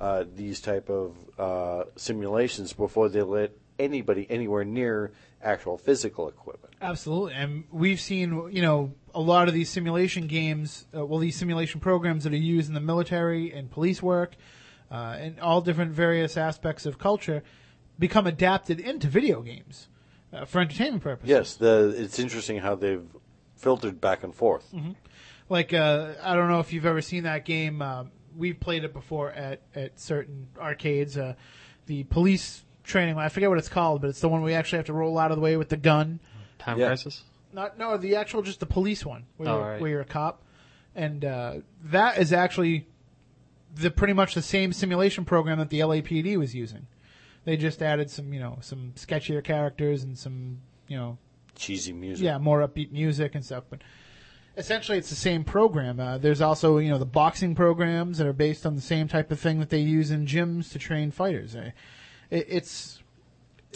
uh, these type of uh, simulations before they let anybody anywhere near actual physical equipment. Absolutely, and we've seen you know a lot of these simulation games, uh, well, these simulation programs that are used in the military and police work, uh, and all different various aspects of culture, become adapted into video games uh, for entertainment purposes. Yes, the, it's interesting how they've filtered back and forth. Like uh, I don't know if you've ever seen that game. Uh, we've played it before at at certain arcades. Uh, the police training. I forget what it's called, but it's the one we actually have to roll out of the way with the gun. Time Yeah. Crisis? Not no, the actual just the police one where, Oh, you're, right. where you're a cop, and uh, that is actually the pretty much the same simulation program that the LAPD was using. They just added some you know some sketchier characters and some you know Cheesy music. yeah more upbeat music and stuff, but essentially it's the same program. Uh, there's also you know the boxing programs that are based on the same type of thing that they use in gyms to train fighters. Uh, it, it's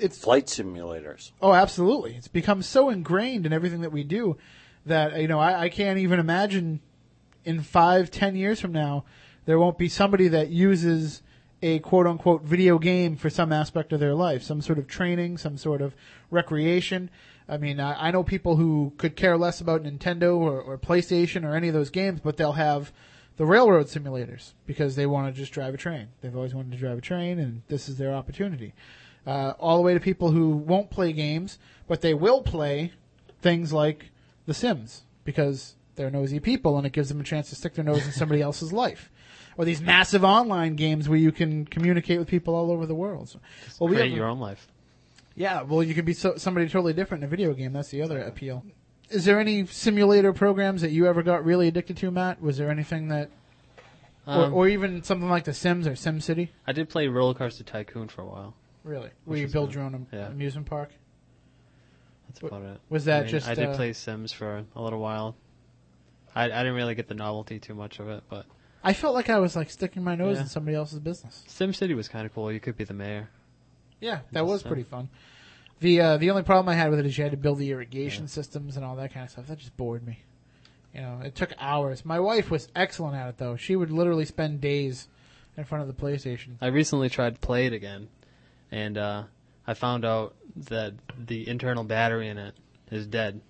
it's Flight simulators. Oh, absolutely. It's become so ingrained in everything that we do that, you know, I, I can't even imagine in five, ten years from now, there won't be somebody that uses a quote unquote video game for some aspect of their life, some sort of training, some sort of recreation. I mean, I, I know people who could care less about Nintendo or, or PlayStation or any of those games, but they'll have the railroad simulators because they want to just drive a train. They've always wanted to drive a train, and this is their opportunity. Uh, all the way to people who won't play games, but they will play things like The Sims because they're nosy people, and it gives them a chance to stick their nose in somebody <laughs> else's life. Or these massive online games where you can communicate with people all over the world. So, well, we have- your own life. yeah, well, you can be so, somebody totally different in a video game. That's the other appeal. Is there any simulator programs that you ever got really addicted to, Matt? Was there anything that, Um, or, or even something like The Sims or SimCity? I did play Roller Coaster Tycoon for a while. Really, where Which you is build your own am- Yeah. amusement park? That's W- about it. was that I mean, just, I did uh, play Sims for a little while. I, I didn't really get the novelty too much of it, but I felt like I was like sticking my nose Yeah. in somebody else's business. Sim City was kind of cool. You could be the mayor. Yeah, that was pretty fun. The uh, the only problem I had with it is you had to build the irrigation systems and all that kind of stuff. That just bored me. You know, it took hours. My wife was excellent at it though. She would literally spend days in front of the PlayStation. I recently tried to play it again, and uh, I found out that the internal battery in it is dead.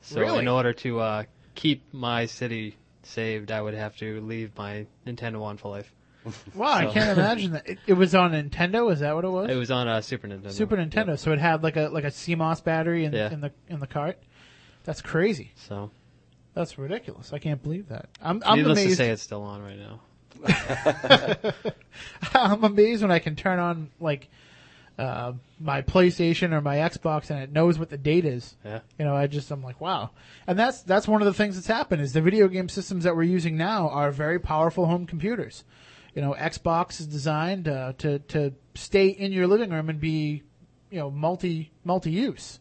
So Really? in order to uh, keep my city saved, I would have to leave my Nintendo on for life. <laughs> Wow, I So- can't imagine that. It, it was on Nintendo. Is that what it was? It was on a Super Nintendo. Super Nintendo. So it had like a like a CMOS battery in, Yeah. in the in the cart. That's crazy. So That's ridiculous. I can't believe that. I'm I'm needless to amazed. say, it's still on right now. <laughs> <laughs> I'm amazed when I can turn on like uh, my PlayStation or my Xbox and it knows what the date is. Yeah. You know, I just I'm like, wow. And that's that's one of the things that's happened is the video game systems that we're using now are very powerful home computers. You know, Xbox is designed uh, to to stay in your living room and be, you know, multi multi use.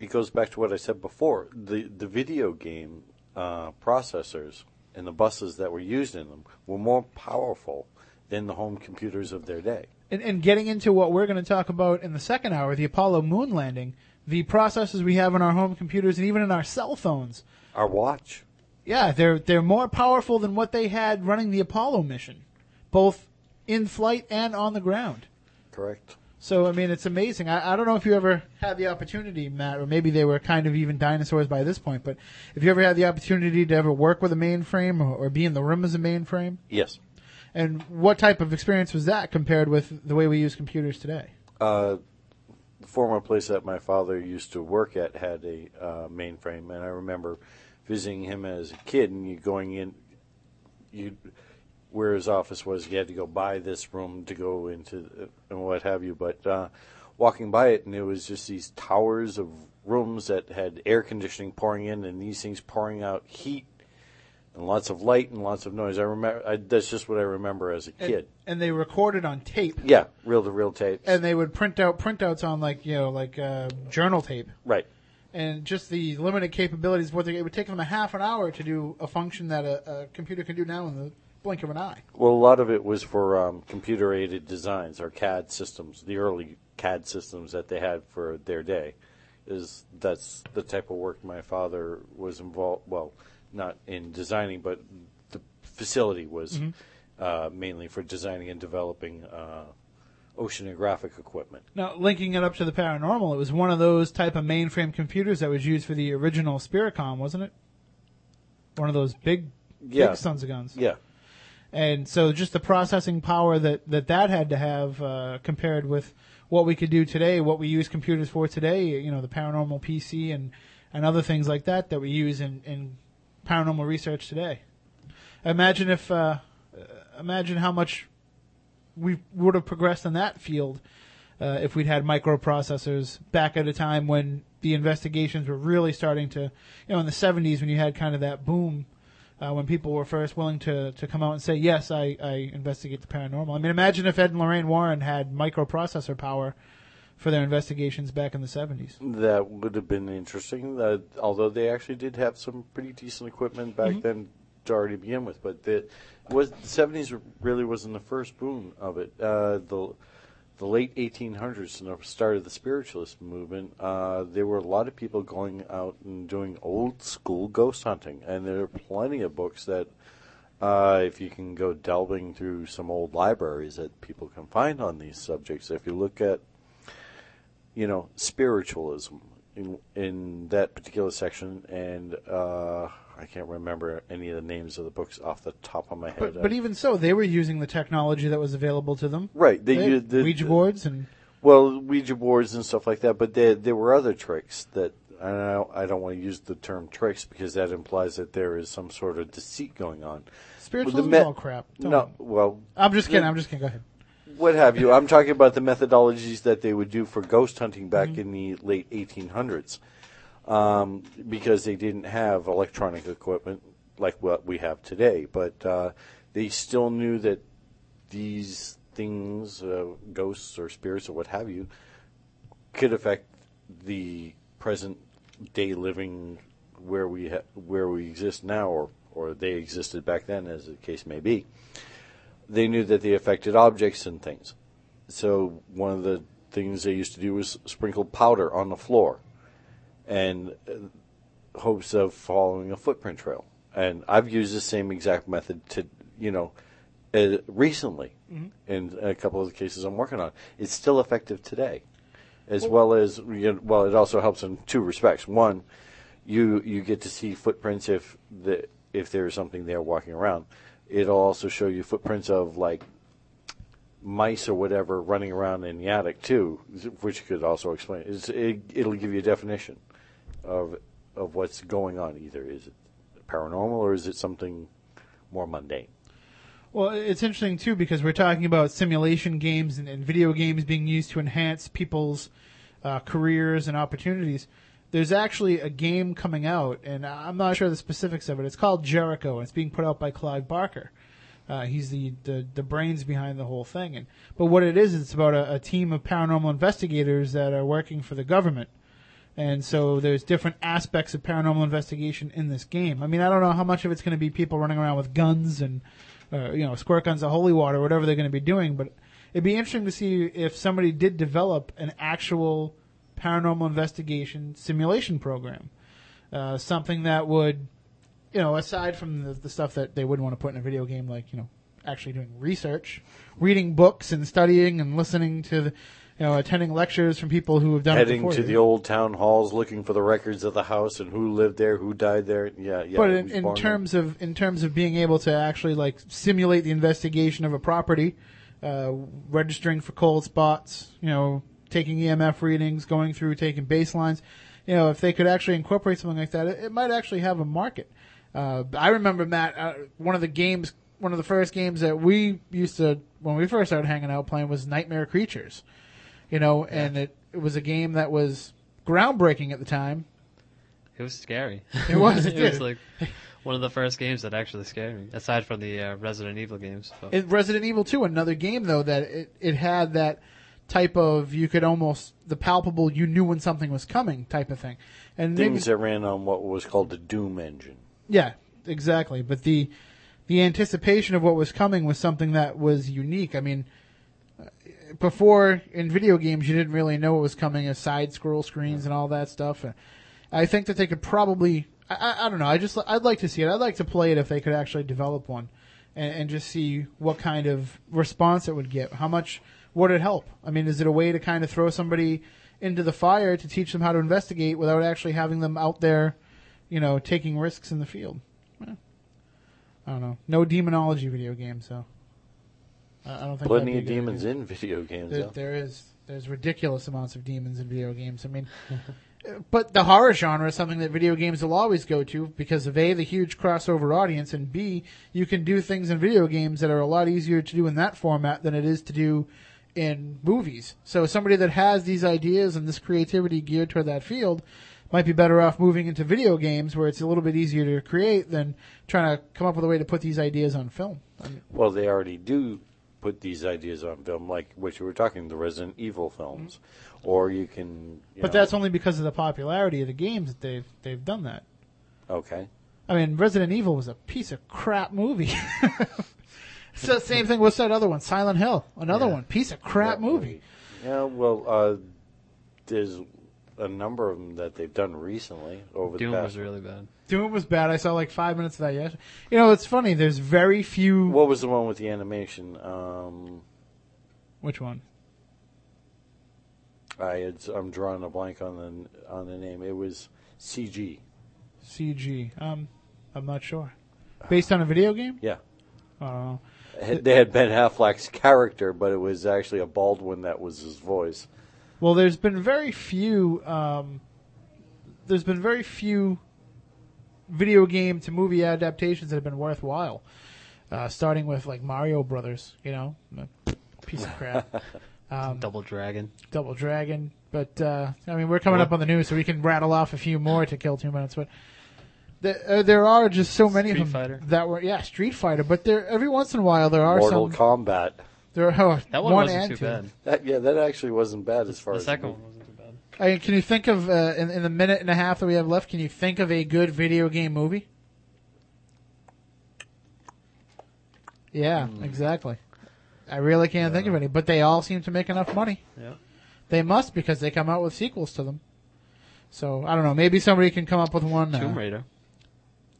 It goes back to what I said before. The the video game uh, processors and the buses that were used in them were more powerful than the home computers of their day. And, and getting into what we're going to talk about in the second hour, the Apollo moon landing, the processors we have in our home computers and even in our cell phones Our watch. Yeah, they're they're more powerful than what they had running the Apollo mission, both in flight and on the ground. Correct. So I mean, it's amazing. I, I don't know if you ever had the opportunity, Matt, or maybe they were kind of even dinosaurs by this point. But if you ever had the opportunity to ever work with a mainframe or, or be in the room as a mainframe, Yes. And what type of experience was that compared with the way we use computers today? Uh, the former place that my father used to work at had a uh, mainframe, and I remember visiting him as a kid, and you going in, you where his office was, you had to go by this room to go into uh, and what have you. But uh, walking by it, and it was just these towers of rooms that had air conditioning pouring in, and these things pouring out heat. And lots of light and lots of noise. I remember. I, that's just what I remember as a And, kid. and they recorded on tape, yeah, reel to reel tapes. and they would print out printouts on like you know like uh, journal tape. right. and just the limited capabilities what they, it would take them a half an hour to do a function that a, a computer can do now in the blink of an eye. Well, a lot of it was for um, computer aided designs or CAD systems, the early CAD systems that they had for their day. Is that's the type of work my father was involved. Well, not in designing, but the facility was uh, mainly for designing and developing uh, oceanographic equipment. Now, linking it up to the paranormal, it was one of those type of mainframe computers that was used for the original Spiricom, wasn't it? One of those big, Yeah. big sons of guns. Yeah, And so just the processing power that that, that had to have uh, compared with what we could do today, what we use computers for today, you know, the paranormal PC and, and other things like that that we use in, in paranormal research today. Imagine if, uh, imagine how much we would have progressed in that field uh, if we'd had microprocessors back at a time when the investigations were really starting to, you know, in the 70s when you had kind of that boom uh, when people were first willing to, to come out and say, yes, I, I investigate the paranormal. I mean, imagine if Ed and Lorraine Warren had microprocessor power for their investigations back in the 70s. that would have been interesting. Uh, although they actually did have some pretty decent equipment back then to already begin with, but the was the seventies really wasn't the first boom of it. Uh, the the late 1800s and the start of the spiritualist movement, uh, there were a lot of people going out and doing old school ghost hunting, and there are plenty of books that, uh, if you can go delving through some old libraries, that people can find on these subjects. If you look at you know, spiritualism in in that particular section, and uh, I can't remember any of the names of the books off the top of my head. But, but even so, they were using the technology that was available to them. right, they, They- used the, Ouija boards and well, Ouija boards and stuff like that. But there there were other tricks that. I don't, I don't want to use the term tricks because that implies that there is some sort of deceit going on. spiritualism me- all crap. Don't- No, well, I'm just kidding. I'm just kidding. Go ahead. What have you. I'm talking about the <laughs> methodologies that they would do for ghost hunting back Mm-hmm. in the late 1800s, um, because they didn't have electronic equipment like what we have today. But uh, they still knew that these things, uh, ghosts or spirits or what have you, could affect the present day living where we ha- where we exist now, or or they existed back then, as the case may be they knew that they affected objects and things. So one of the things they used to do was sprinkle powder on the floor, and uh, hopes of following a footprint trail. And I've used the same exact method to, you know, uh, recently Mhm. in a couple of the cases I'm working on. It's still effective today, as well as you know, well, it also helps in two respects. One, you you get to see footprints if the if there's something there walking around. It'll also show you footprints of like mice or whatever running around in the attic too, which could also explain. It's, it, it'll give you a definition of of what's going on. Either is it paranormal or is it something more mundane? Well, it's interesting too because we're talking about simulation games and, and video games being used to enhance people's uh, careers and opportunities. There's actually a game coming out, and I'm not sure the specifics of it. It's called Jericho, and it's being put out by Clive Barker. Uh, he's the, the the brains behind the whole thing, and but what it is, it's about a, a team of paranormal investigators that are working for the government, and so there's different aspects of paranormal investigation in this game. I mean, I don't know how much of it's going to be people running around with guns and, uh, you know, squirt guns of holy water, whatever they're going to be doing. But it'd be interesting to see if somebody did develop an actual paranormal investigation simulation program, uh, something that would, you know, aside from the, the stuff that they wouldn't want to put in a video game, like you know, actually doing research, reading books and studying and listening to the. You know, attending lectures from people who have done it Heading before to the old town halls, looking for the records of the house and who lived there, who died there. Yeah, yeah. but in, in born there. terms of in terms of being able to actually like simulate the investigation of a property, uh, registering for cold spots, you know, taking EMF readings, going through taking baselines, you know, if they could actually incorporate something like that, it, it might actually have a market. Uh, I remember Matt, uh, one of the games, one of the first games that we used to when we first started hanging out playing was Nightmare Creatures, you know, and it, it was a game that was groundbreaking at the time. It was scary. It was, <laughs> it it was like one of the first games that actually scared me, aside from the uh, Resident Evil games. But Resident Evil 2, another game though that it, it had that type of you could almost the palpable you knew when something was coming type of thing, and maybe, things that ran on what was called the Doom engine. yeah, exactly. But the the anticipation of what was coming was something that was unique. I mean, before in video games you didn't really know what was coming as side scroll screens and all that stuff. I think that they could probably. I, I, I don't know. I just I'd like to see it. I'd like to play it if they could actually develop one, and, and just see what kind of response it would get. How much would it help? I mean, is it a way to kind of throw somebody into the fire to teach them how to investigate without actually having them out there, you know, taking risks in the field? I don't know. No demonology video game, so I don't think Plenty of be a good demons idea. in video games. There, there is there's ridiculous amounts of demons in video games. I mean, <laughs> but the horror genre is something that video games will always go to because of a the huge crossover audience, and b you can do things in video games that are a lot easier to do in that format than it is to do in movies. So somebody that has these ideas and this creativity geared toward that field might be better off moving into video games where it's a little bit easier to create than trying to come up with a way to put these ideas on film. I mean, Well, they already do put these ideas on film, like what you were talking, the Resident Evil films, or you can. You Mm-hmm. but know- that's only because of the popularity of the games that they've they've done that. okay. I mean, Resident Evil was a piece of crap movie. <laughs> so same thing with that other one, Silent Hill, another Yeah. one, piece of crap That movie. Yeah, well, uh, there's a number of them that they've done recently over Doom the past. was really bad. Doom was bad. I saw like five minutes of that yesterday. You know, it's funny. There's very few. What was the one with the animation? Um, Which one? I had, I'm drawing a blank on the on the name. It was CG. CG. Um, I'm not sure. Based on a video game? Yeah, I don't know. Had- they had Ben Affleck's character, but it was actually a Baldwin that was his voice. Well, there's been very few. Um, there's been very few video game to movie adaptations that have been worthwhile. Uh, starting with like Mario Brothers, you know, piece of crap. <laughs> Um, Double Dragon. Double Dragon. But uh, I mean, we're coming up on the news, so we can rattle off a few more to kill two minutes. But the, uh, there are just so many Street of them Fighter. that were yeah, Street Fighter. But there every once in a while there are Mortal some. Kombat. there are <laughs> oh, That one, wasn't and too two. bad. That yeah, that actually wasn't bad as far as. The as second one wasn't too bad. I mean, can you think of uh, in, in the minute and a half that we have left? Can you think of a good video game movie? Yeah, Hmm. exactly. I really can't think of any, but they all seem to make enough money. Yeah. They must because they come out with sequels to them. So I don't know. Maybe somebody can come up with one. uh, Tomb Raider.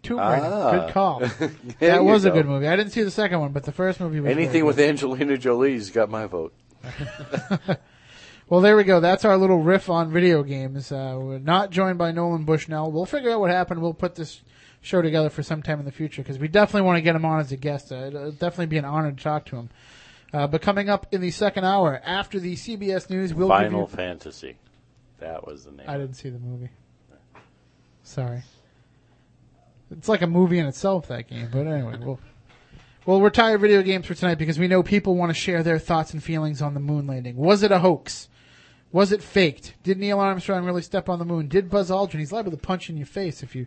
Tomb Raider. Ah. Good call. <laughs> That you was a good movie. I didn't see the second one, but the first movie was Anything really with. Angelina Jolie's got my vote. <laughs> Well, there we go. That's our little riff on video games. Uh, we're not joined by Nolan Bushnell. We'll figure out what happened. We'll put this show together for some time in the future because we definitely want to get him on as a guest. Uh, it'll definitely be an honor to talk to him. Uh, but coming up in the second hour after the CBS News, we'll give Final you- Fantasy. That was the name. I didn't see the movie. Sorry. It's like a movie in itself, that game. But anyway, we'll, we'll retire video games for tonight because we know people want to share their thoughts and feelings on the moon landing. Was it a hoax? Was it faked? Did Neil Armstrong really step on the moon? Did Buzz Aldrin? He's liable to punch you in your face if you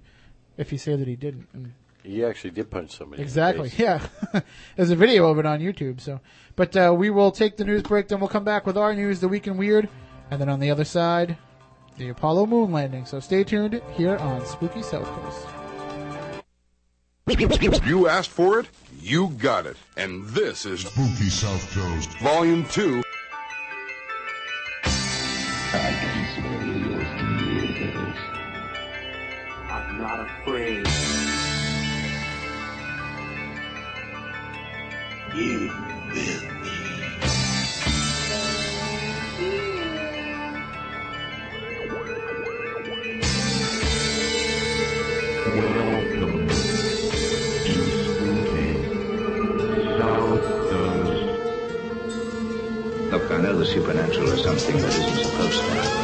if you say that he didn't. He actually did punch somebody. Exactly. Yeah. <laughs> There's a video of it on YouTube. So, but uh, we will take the news break. Then we'll come back with our news, the week in weird, and then on the other side, the Apollo moon landing. So stay tuned here on Spooky South Coast. You asked for it, you got it. And this is Spooky South Coast, Volume 2. I'm not afraid. The supernatural is something that isn't supposed to happen.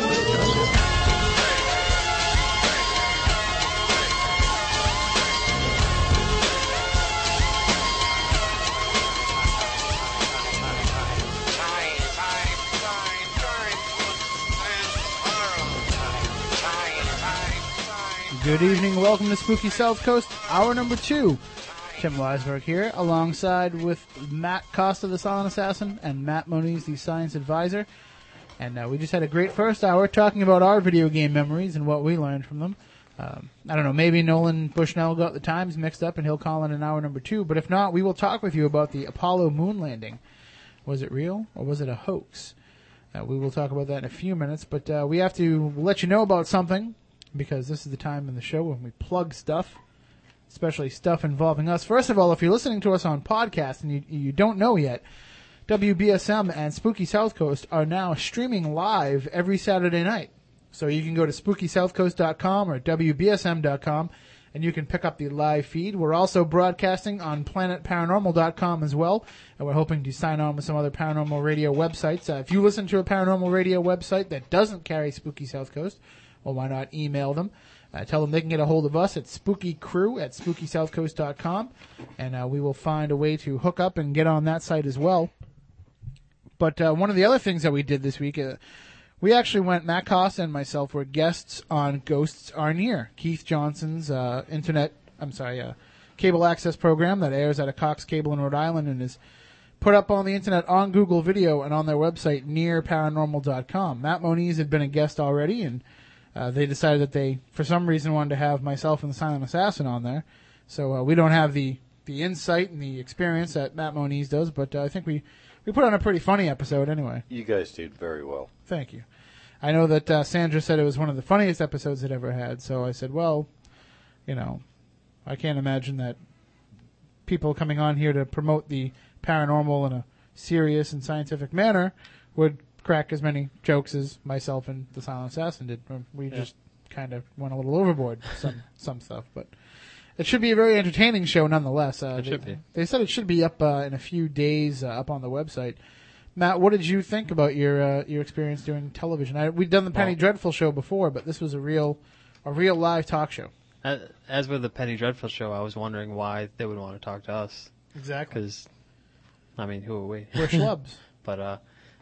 Good evening. Welcome to Spooky South Coast, hour number two. Tim Weisberg here, alongside with Matt Costa, the Silent Assassin, and Matt Moniz, the Science Advisor. And uh, we just had a great first hour talking about our video game memories and what we learned from them. Um, I don't know, maybe Nolan Bushnell got the times mixed up and he'll call in an hour number two, but if not, we will talk with you about the Apollo moon landing. Was it real or was it a hoax? Uh, we will talk about that in a few minutes, but uh, we have to let you know about something because this is the time in the show when we plug stuff, especially stuff involving us. First of all, if you're listening to us on podcast and you, you don't know yet, WBSM and Spooky South Coast are now streaming live every Saturday night. So you can go to spookysouthcoast.com or WBSM.com and you can pick up the live feed. We're also broadcasting on planetparanormal.com as well. And we're hoping to sign on with some other paranormal radio websites. Uh, if you listen to a paranormal radio website that doesn't carry Spooky South Coast, well, why not email them? Uh, tell them they can get a hold of us at spookycrew at spookysouthcoast.com and uh, we will find a way to hook up and get on that site as well. But uh, one of the other things that we did this week, uh, we actually went, Matt Costa and myself were guests on Ghosts Are Near, Keith Johnson's uh, internet, I'm sorry, uh, cable access program that airs out of Cox Cable in Rhode Island and is put up on the internet on Google Video and on their website nearparanormal.com. Matt Moniz had been a guest already and uh, they decided that they, for some reason, wanted to have myself and the Silent Assassin on there. So uh, we don't have the, the insight and the experience that Matt Moniz does, but uh, I think we, we put on a pretty funny episode anyway. You guys did very well. Thank you. I know that uh, Sandra said it was one of the funniest episodes it ever had, so I said, well, you know, I can't imagine that people coming on here to promote the paranormal in a serious and scientific manner would crack as many jokes as myself and the Silent Assassin did. We Yeah. just kind of went a little overboard some <laughs> some stuff, but it should be a very entertaining show nonetheless. Uh, It they, should be. They said it should be up uh, in a few days uh, up on the website. Matt, what did you think about your uh, your experience doing television? I, we'd done the Penny Well- Dreadful show before, but this was a real a real live talk show. As, as with the Penny Dreadful show, I was wondering why they would want to talk to us. Exactly. Because, I mean, who are we? We're <laughs> schlubs. but uh,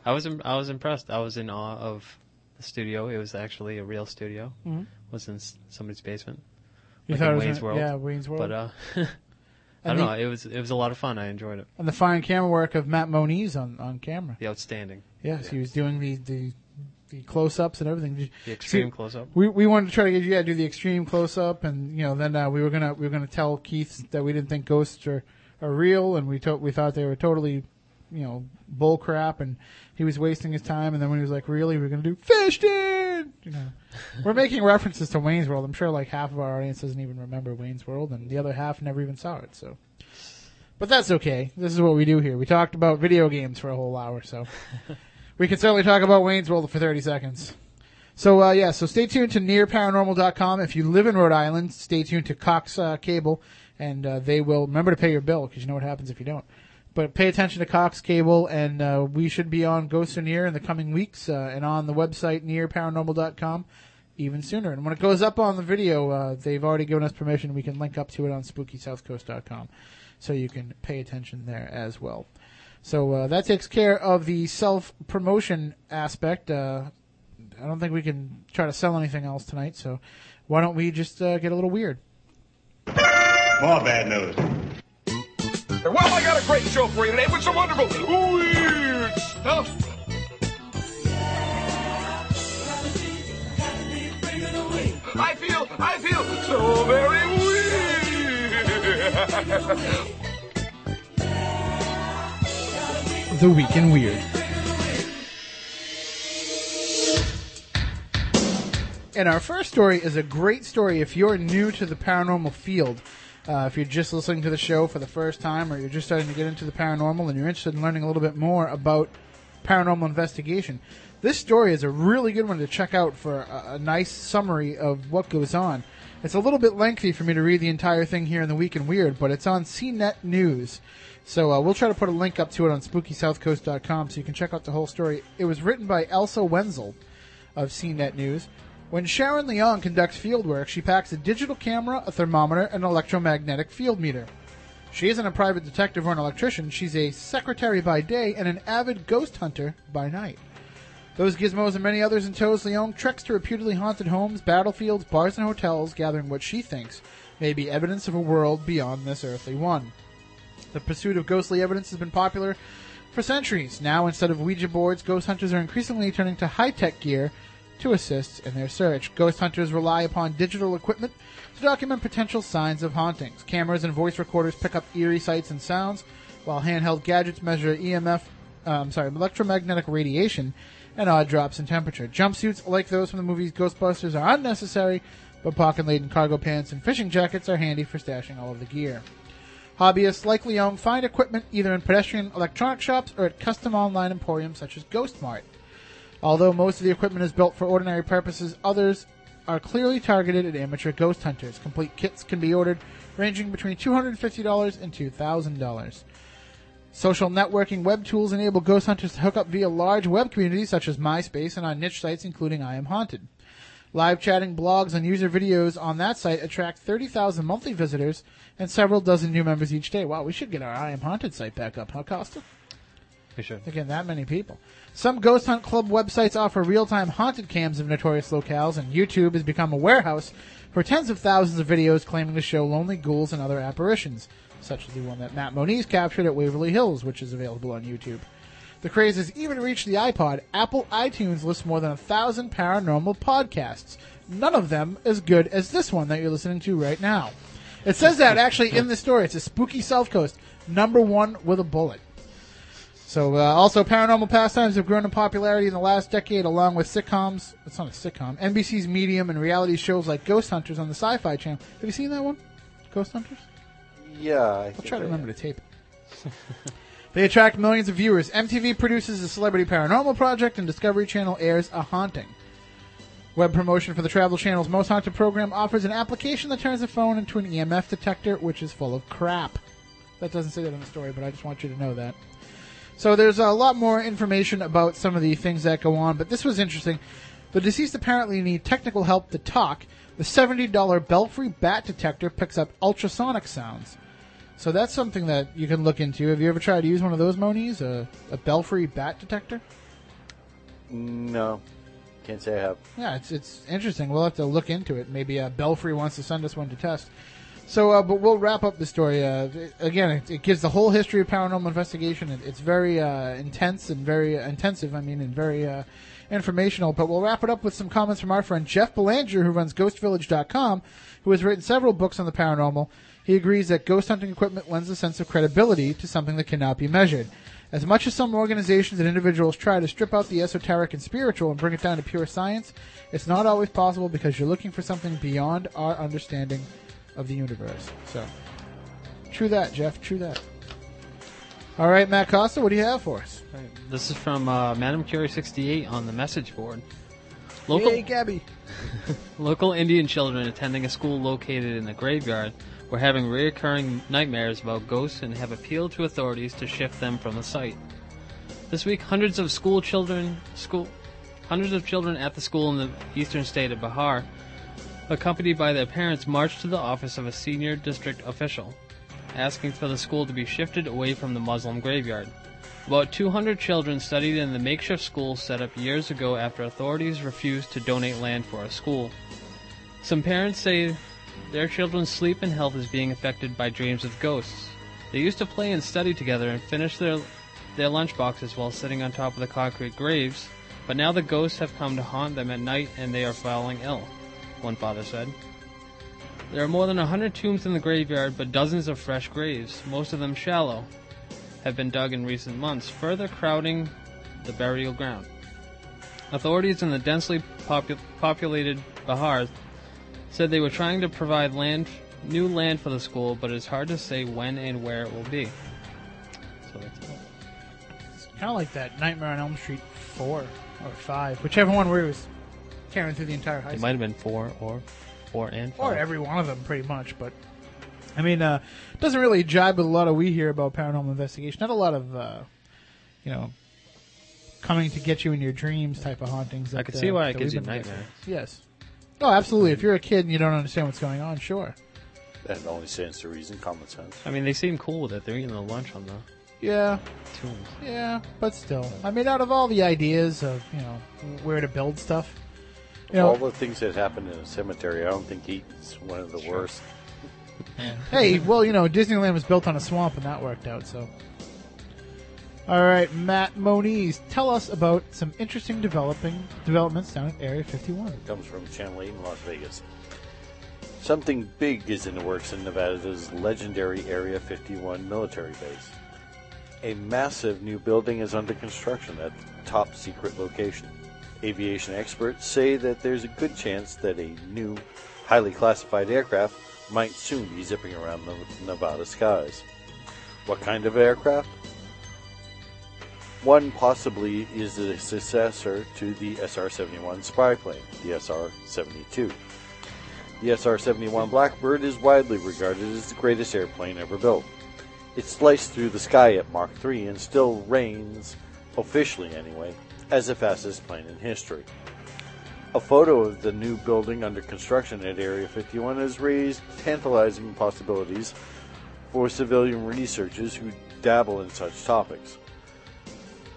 I was im- I was impressed. I was in awe of the studio. It was actually a real studio. Mhm. It was in s- somebody's basement. You like thought in it was Wayne's World. yeah, Wayne's World. But uh, <laughs> I don't the- know. It was it was a lot of fun. I enjoyed it. And the fine camera work of Matt Moniz on, on camera. The outstanding. Yes, he was doing the the, the close ups and everything. Did The extreme see, close-up. We we wanted to try to get you yeah, do the extreme close up, and you know then uh, we were gonna we were gonna tell Keith that we didn't think ghosts are, are real, and we to, we thought they were totally, you know, bull crap, and he was wasting his time. And then when he was like, "Really, we're gonna do fished in," you know, <laughs> we're making references to Wayne's World. I'm sure like half of our audience doesn't even remember Wayne's World, and the other half never even saw it. So, but that's okay. This is what we do here. We talked about video games for a whole hour, so <laughs> we can certainly talk about Wayne's World for 30 seconds. So uh, yeah, so stay tuned to nearparanormal.com. If you live in Rhode Island, stay tuned to Cox uh, Cable, and uh, they will remember to pay your bill because you know what happens if you don't. But pay attention to Cox Cable, and uh, we should be on Ghost or Near in the coming weeks, uh, and on the website nearparanormal.com even sooner. And when it goes up on the video, uh, they've already given us permission. We can link up to it on SpookySouthCoast.com, so you can pay attention there as well. So uh, that takes care of the self promotion aspect. Uh, I don't think we can try to sell anything else tonight, so why don't we just uh, get a little weird? More bad news. Well, I got a great show for you today with some wonderful weird stuff. I feel, I feel so very weird. The Week in Weird. And our first story is a great story if you're new to the paranormal field. Uh, if you're just listening to the show for the first time or you're just starting to get into the paranormal and you're interested in learning a little bit more about paranormal investigation, this story is a really good one to check out for a, a nice summary of what goes on. It's a little bit lengthy for me to read the entire thing here in the Week in Weird, but it's on CNET News. So uh, we'll try to put a link up to it on SpookySouthCoast.com so you can check out the whole story. It was written by Elsa Wenzel of CNET News. When Sharon Leong conducts field work, she packs a digital camera, a thermometer, and an electromagnetic field meter. She isn't a private detective or an electrician. She's a secretary by day and an avid ghost hunter by night. Those gizmos and many others in tows, Leong treks to reputedly haunted homes, battlefields, bars, and hotels, gathering what she thinks may be evidence of a world beyond this earthly one. The pursuit of ghostly evidence has been popular for centuries. Now, instead of Ouija boards, ghost hunters are increasingly turning to high tech gear to assist in their search. Ghost hunters rely upon digital equipment to document potential signs of hauntings. Cameras and voice recorders pick up eerie sights and sounds, while handheld gadgets measure EMF, um, sorry, electromagnetic radiation and odd drops in temperature. Jumpsuits like those from the movies Ghostbusters are unnecessary, but pocket-laden cargo pants and fishing jackets are handy for stashing all of the gear. Hobbyists like Leong find equipment either in pedestrian electronic shops or at custom online emporiums such as GhostMart. Although most of the equipment is built for ordinary purposes, others are clearly targeted at amateur ghost hunters. Complete kits can be ordered ranging between $250 and $2,000. Social networking web tools enable ghost hunters to hook up via large web communities such as MySpace and on niche sites including I Am Haunted. Live chatting blogs and user videos on that site attract 30,000 monthly visitors and several dozen new members each day. Wow, we should get our I Am Haunted site back up, huh, Costa? We should. Again, that many people. Some ghost hunt club websites offer real-time haunted cams of notorious locales, and YouTube has become a warehouse for tens of thousands of videos claiming to show lonely ghouls and other apparitions, such as the one that Matt Moniz captured at Waverly Hills, which is available on YouTube. The craze has even reached the iPod. Apple iTunes lists more than a thousand paranormal podcasts. None of them as good as this one that you're listening to right now. It says that actually in the story. It's a spooky South Coast, number one with a bullet. So, uh, also, paranormal pastimes have grown in popularity in the last decade, along with sitcoms. It's not a sitcom. NBC's Medium and reality shows like Ghost Hunters on the Sci-Fi Channel. Have you seen that one? Ghost Hunters. Yeah, I I'll think try to remember am. to tape it. <laughs> they attract millions of viewers. MTV produces a Celebrity Paranormal Project, and Discovery Channel airs A Haunting. Web promotion for the Travel Channel's Most Haunted program offers an application that turns a phone into an EMF detector, which is full of crap. That doesn't say that in the story, but I just want you to know that. So there's a lot more information about some of the things that go on, but this was interesting. The deceased apparently need technical help to talk. The $70 Belfry bat detector picks up ultrasonic sounds. So that's something that you can look into. Have you ever tried to use one of those Moniz? A, a Belfry bat detector? No, can't say I have. Yeah, it's it's interesting. We'll have to look into it. Maybe uh, Belfry wants to send us one to test. So, uh, but we'll wrap up the story. Uh, again, it, it gives the whole history of paranormal investigation. It, it's very uh, intense and very intensive. I mean, and very uh, informational. But we'll wrap it up with some comments from our friend Jeff Belanger, who runs GhostVillage.com, who has written several books on the paranormal. He agrees that ghost hunting equipment lends a sense of credibility to something that cannot be measured. As much as some organizations and individuals try to strip out the esoteric and spiritual and bring it down to pure science, it's not always possible because you're looking for something beyond our understanding of the universe. So, true that, Jeff. True that. All right, Matt Costa, what do you have for us? This is from uh, Madam Curie 68 on the message board. Local, Yay, Gabby. <laughs> local Indian children attending a school located in a graveyard were having reoccurring nightmares about ghosts and have appealed to authorities to shift them from the site. This week, hundreds of school children, school, hundreds of children at the school in the eastern state of Bihar, accompanied by their parents, marched to the office of a senior district official, asking for the school to be shifted away from the Muslim graveyard. About 200 children studied in the makeshift school set up years ago after authorities refused to donate land for a school. Some parents say their children's sleep and health is being affected by dreams of ghosts. They used to play and study together and finish their their lunchboxes while sitting on top of the concrete graves, but now the ghosts have come to haunt them at night and they are falling ill, one father said. There are more than a hundred tombs in the graveyard, but dozens of fresh graves, most of them shallow, have been dug in recent months, further crowding the burial ground. Authorities in the densely popu- populated Bihar said they were trying to provide land, new land for the school, but it's hard to say when and where it will be. So that's it. It's kind of like that Nightmare on Elm Street 4 or 5, whichever one where he was carrying through the entire high It school. might have been four or four and four, or every one of them, pretty much. But I mean, uh, it doesn't really jibe with a lot of we hear about paranormal investigation. Not a lot of, uh, you know, coming to get you in your dreams type of hauntings. I that, could see uh, why it that gives we've you been getting. nightmares. Yes. Oh, absolutely. If you're a kid and you don't understand what's going on, sure. That only stands to reason, common sense. I mean, they seem cool with it. They're eating the lunch on the Yeah, tombs. yeah, but still, I mean, out of all the ideas of you know where to build stuff, you know, All the things that happen in a cemetery, I don't think eating's one of the worst. hey, well, you know, Disneyland was built on a swamp, and that worked out. So, all right, Matt Moniz, tell us about some interesting developing developments down at Area 51. comes from Channel 8 in Las Vegas. Something big is in the works in Nevada's legendary Area 51 military base. A massive new building is under construction at the top secret location. Aviation experts say that there's a good chance that a new, highly classified aircraft might soon be zipping around the Nevada skies. What kind of aircraft? One possibly is the successor to the SR 71 spy plane, the SR 72. The SR 71 Blackbird is widely regarded as the greatest airplane ever built. It sliced through the sky at Mach 3 and still reigns, officially anyway, as the fastest plane in history. A photo of the new building under construction at Area 51 has raised tantalizing possibilities for civilian researchers who dabble in such topics.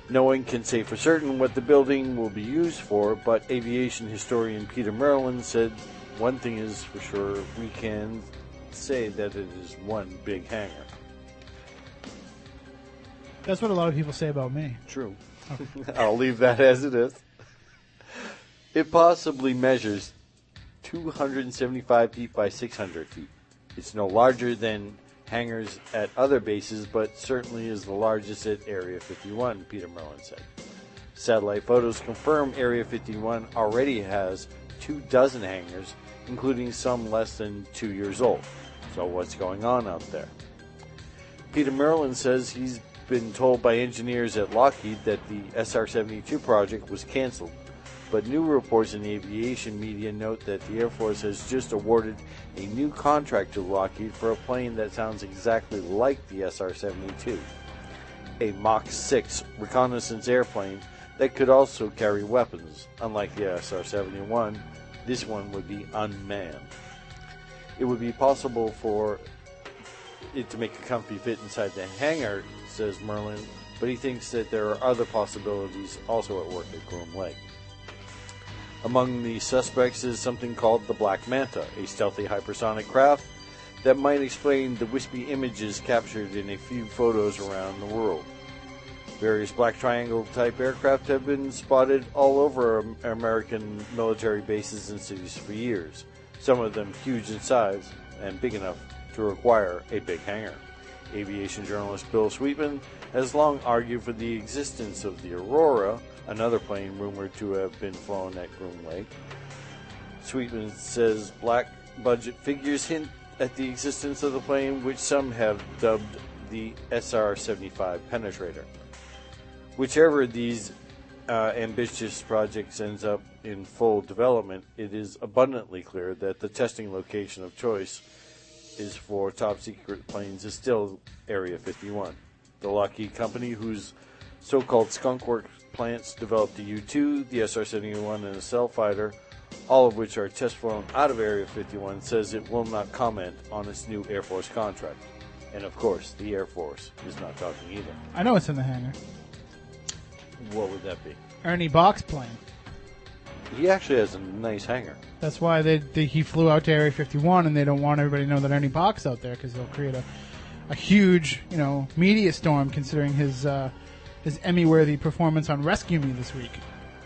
No one can say for certain what the building will be used for, but aviation historian Peter Merlin said one thing is for sure we can say that it is one big hangar. That's what a lot of people say about me. True. <laughs> I'll leave that as it is. It possibly measures 275 feet by 600 feet. It's no larger than hangars at other bases, but certainly is the largest at Area 51, Peter Merlin said. Satellite photos confirm Area 51 already has two dozen hangars, including some less than two years old. So, what's going on out there? Peter Merlin says he's been told by engineers at Lockheed that the SR 72 project was canceled. But new reports in the aviation media note that the Air Force has just awarded a new contract to Lockheed for a plane that sounds exactly like the SR 72 a Mach 6 reconnaissance airplane that could also carry weapons. Unlike the SR 71, this one would be unmanned. It would be possible for it to make a comfy fit inside the hangar, says Merlin, but he thinks that there are other possibilities also at work at Groom Lake. Among the suspects is something called the Black Manta, a stealthy hypersonic craft that might explain the wispy images captured in a few photos around the world. Various black triangle type aircraft have been spotted all over American military bases and cities for years, some of them huge in size and big enough to require a big hangar. Aviation journalist Bill Sweetman has long argued for the existence of the Aurora, another plane rumored to have been flown at Groom Lake. Sweetman says black budget figures hint at the existence of the plane, which some have dubbed the SR 75 Penetrator. Whichever these uh, ambitious projects ends up in full development, it is abundantly clear that the testing location of choice is for top secret planes is still Area 51. The Lockheed Company, whose so called Skunk Works plants developed the U 2, the SR 71, and a Cell Fighter, all of which are test flown out of Area 51, says it will not comment on its new Air Force contract. And of course, the Air Force is not talking either. I know it's in the hangar. What would that be? Ernie Boch's plane. He actually has a nice hangar. That's why they, they he flew out to Area 51, and they don't want everybody to know that Ernie Boch's out there because they'll create a a huge you know media storm considering his uh, his Emmy worthy performance on Rescue Me this week.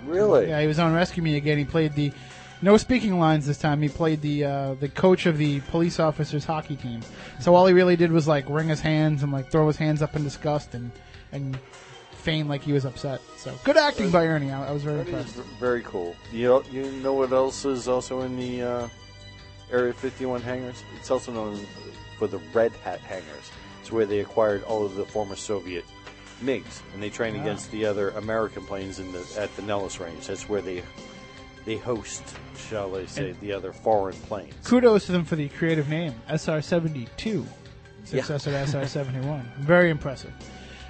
Really? Yeah, he was on Rescue Me again. He played the no speaking lines this time. He played the uh, the coach of the police officers hockey team. So all he really did was like wring his hands and like throw his hands up in disgust and and feign like he was upset. So good acting by Ernie. I, I was very is impressed. very cool. You know, you know what else is also in the uh, Area 51 hangars? It's also known for the Red Hat hangars. It's where they acquired all of the former Soviet MiGs, and they train Ah. against the other American planes in the at the Nellis range. That's where they they host, shall I say, And- the other foreign planes. Kudos to them for the creative name SR-72, successor to SR71. Very impressive.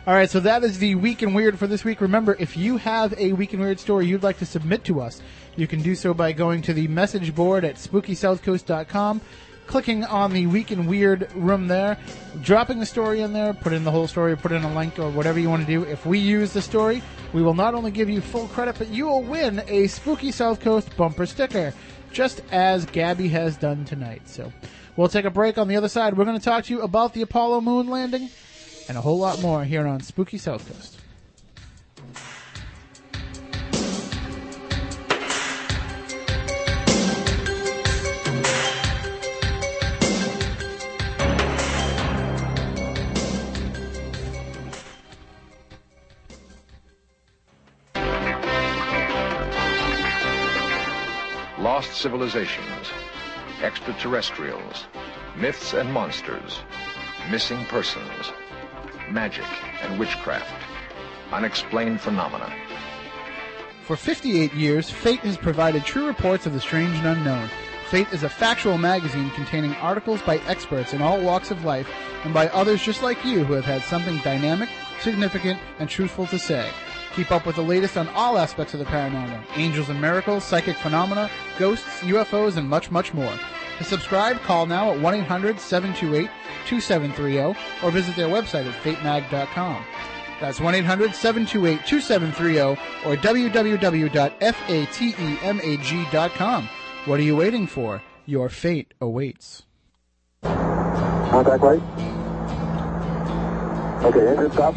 All right, so that is the Week in Weird for this week. Remember, if you have a Week in Weird story you'd like to submit to us, you can do so by going to the message board at spookysouthcoast.com, clicking on the Week in Weird room there, dropping the story in there, put in the whole story, put in a link or whatever you want to do. If we use the story, we will not only give you full credit, but you will win a Spooky South Coast bumper sticker, just as Gabby has done tonight. So we'll take a break. On the other side, we're going to talk to you about the Apollo moon landing and a whole lot more here on Spooky South Coast. Lost civilizations, extraterrestrials, myths and monsters, missing persons, magic and witchcraft, unexplained phenomena. For 58 years, Fate has provided true reports of the strange and unknown. Fate is a factual magazine containing articles by experts in all walks of life and by others just like you who have had something dynamic, significant, and truthful to say. Keep up with the latest on all aspects of the paranormal angels and miracles, psychic phenomena, ghosts, UFOs, and much, much more. To subscribe, call now at 1 800 728 2730 or visit their website at fatemag.com. That's 1 800 728 2730 or www.fatemag.com. What are you waiting for? Your fate awaits. Contact light. Okay, engine stop.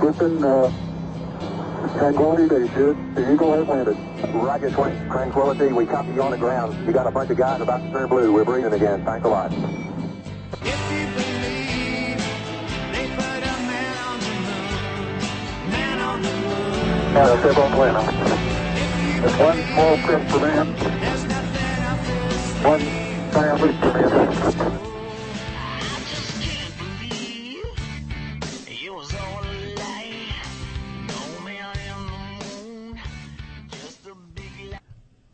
Houston, uh, Tranquility Base, good. The Eagle has landed. Roger 20, Tranquility, we copy you on the ground. You got a bunch of guys about to turn blue. We're breathing again. Thanks a lot. That's on plan. It's one small step for man, one giant leap for mankind.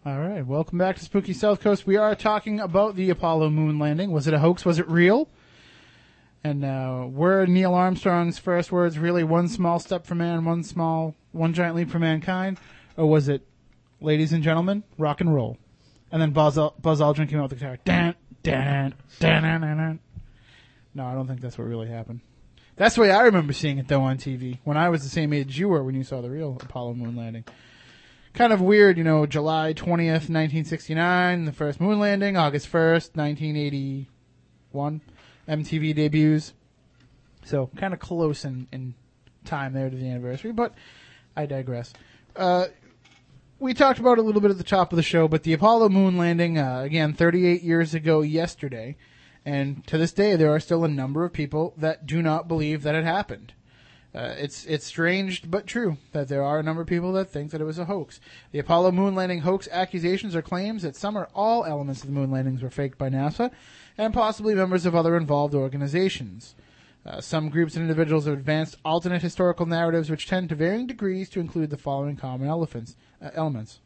All right, welcome back to Spooky South Coast. We are talking about the Apollo moon landing. Was it a hoax? Was it real? And uh, were Neil Armstrong's first words really one small step for man, one small, one giant leap for mankind? Or was it, ladies and gentlemen, rock and roll? And then Buzz, Buzz Aldrin came out with the guitar. Dan, dan, dan, dan, dan. No, I don't think that's what really happened. That's the way I remember seeing it though on TV when I was the same age you were when you saw the real Apollo moon landing kind of weird, you know, July 20th, 1969, the first moon landing, August 1st, 1981, MTV debuts. So kind of close in, in time there to the anniversary, but I digress. Uh, we talked about a little bit at the top of the show, but the Apollo moon landing, uh, again, 38 years ago yesterday, and to this day there are still a number of people that do not believe that it happened. Uh, it's it's strange but true that there are a number of people that think that it was a hoax. The Apollo moon landing hoax accusations or claims that some or all elements of the moon landings were faked by NASA and possibly members of other involved organizations. Uh, some groups and individuals have advanced alternate historical narratives which tend to varying degrees to include the following common elephants, uh, elements.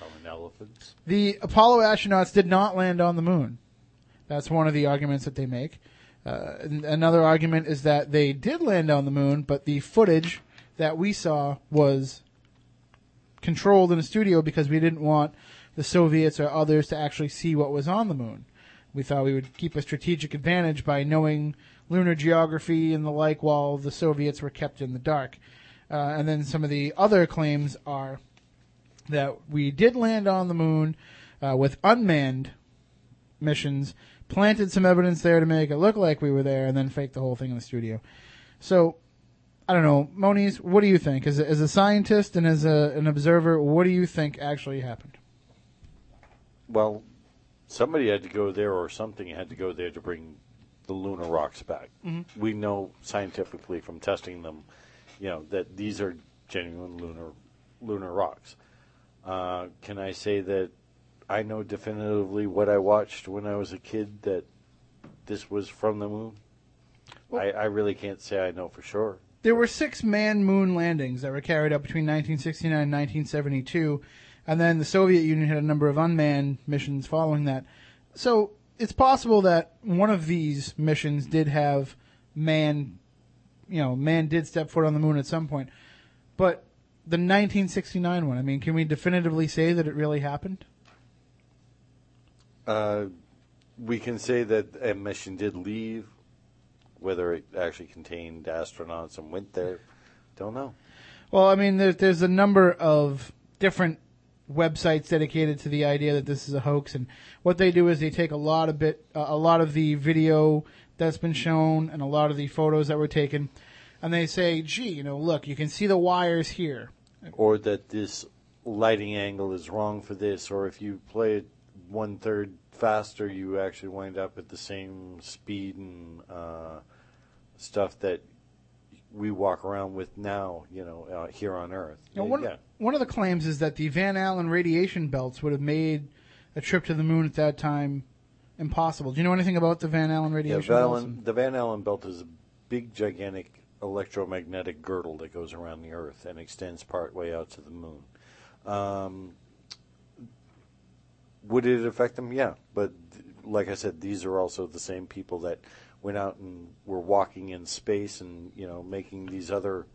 Common elephants. The Apollo astronauts did not land on the moon. That's one of the arguments that they make. Uh, another argument is that they did land on the moon, but the footage that we saw was controlled in a studio because we didn't want the Soviets or others to actually see what was on the moon. We thought we would keep a strategic advantage by knowing lunar geography and the like while the Soviets were kept in the dark. Uh, and then some of the other claims are that we did land on the moon uh, with unmanned missions, planted some evidence there to make it look like we were there, and then faked the whole thing in the studio. So, I don't know, Moniz, what do you think? As a, as a scientist and as a, an observer, what do you think actually happened? Well, somebody had to go there, or something had to go there to bring the lunar rocks back. Mhm. We know scientifically from testing them, you know, that these are genuine lunar lunar rocks. Uh, can I say that I know definitively what I watched when I was a kid that this was from the moon? I, I really can't say I know for sure. There were six manned moon landings that were carried out between 1969 and 1972, and then the Soviet Union had a number of unmanned missions following that. So it's possible that one of these missions did have man, you know, man did step foot on the moon at some point. But the 1969 one, I mean, can we definitively say that it really happened? Uh, we can say that a mission did leave. Whether it actually contained astronauts and went there, don't know. Well, I mean, there, there's a number of different websites dedicated to the idea that this is a hoax, and what they do is they take a lot of bit, uh, a lot of the video that's been shown and a lot of the photos that were taken, and they say, "Gee, you know, look, you can see the wires here." or that this lighting angle is wrong for this, or if you play it one third faster, you actually wind up at the same speed and uh, stuff that we walk around with now, you know, uh, here on Earth. Now, one, yeah. one of the claims is that the Van Allen radiation belts would have made a trip to the moon at that time impossible. Do you know anything about the Van Allen Yeah, radiation Van belts? Allen, the Van Allen belt is a big, gigantic electromagnetic girdle that goes around the Earth and extends part way out to the moon. Um, would it affect them? Yeah, but like I said, these are also the same people that went out and were walking in space and you know making these other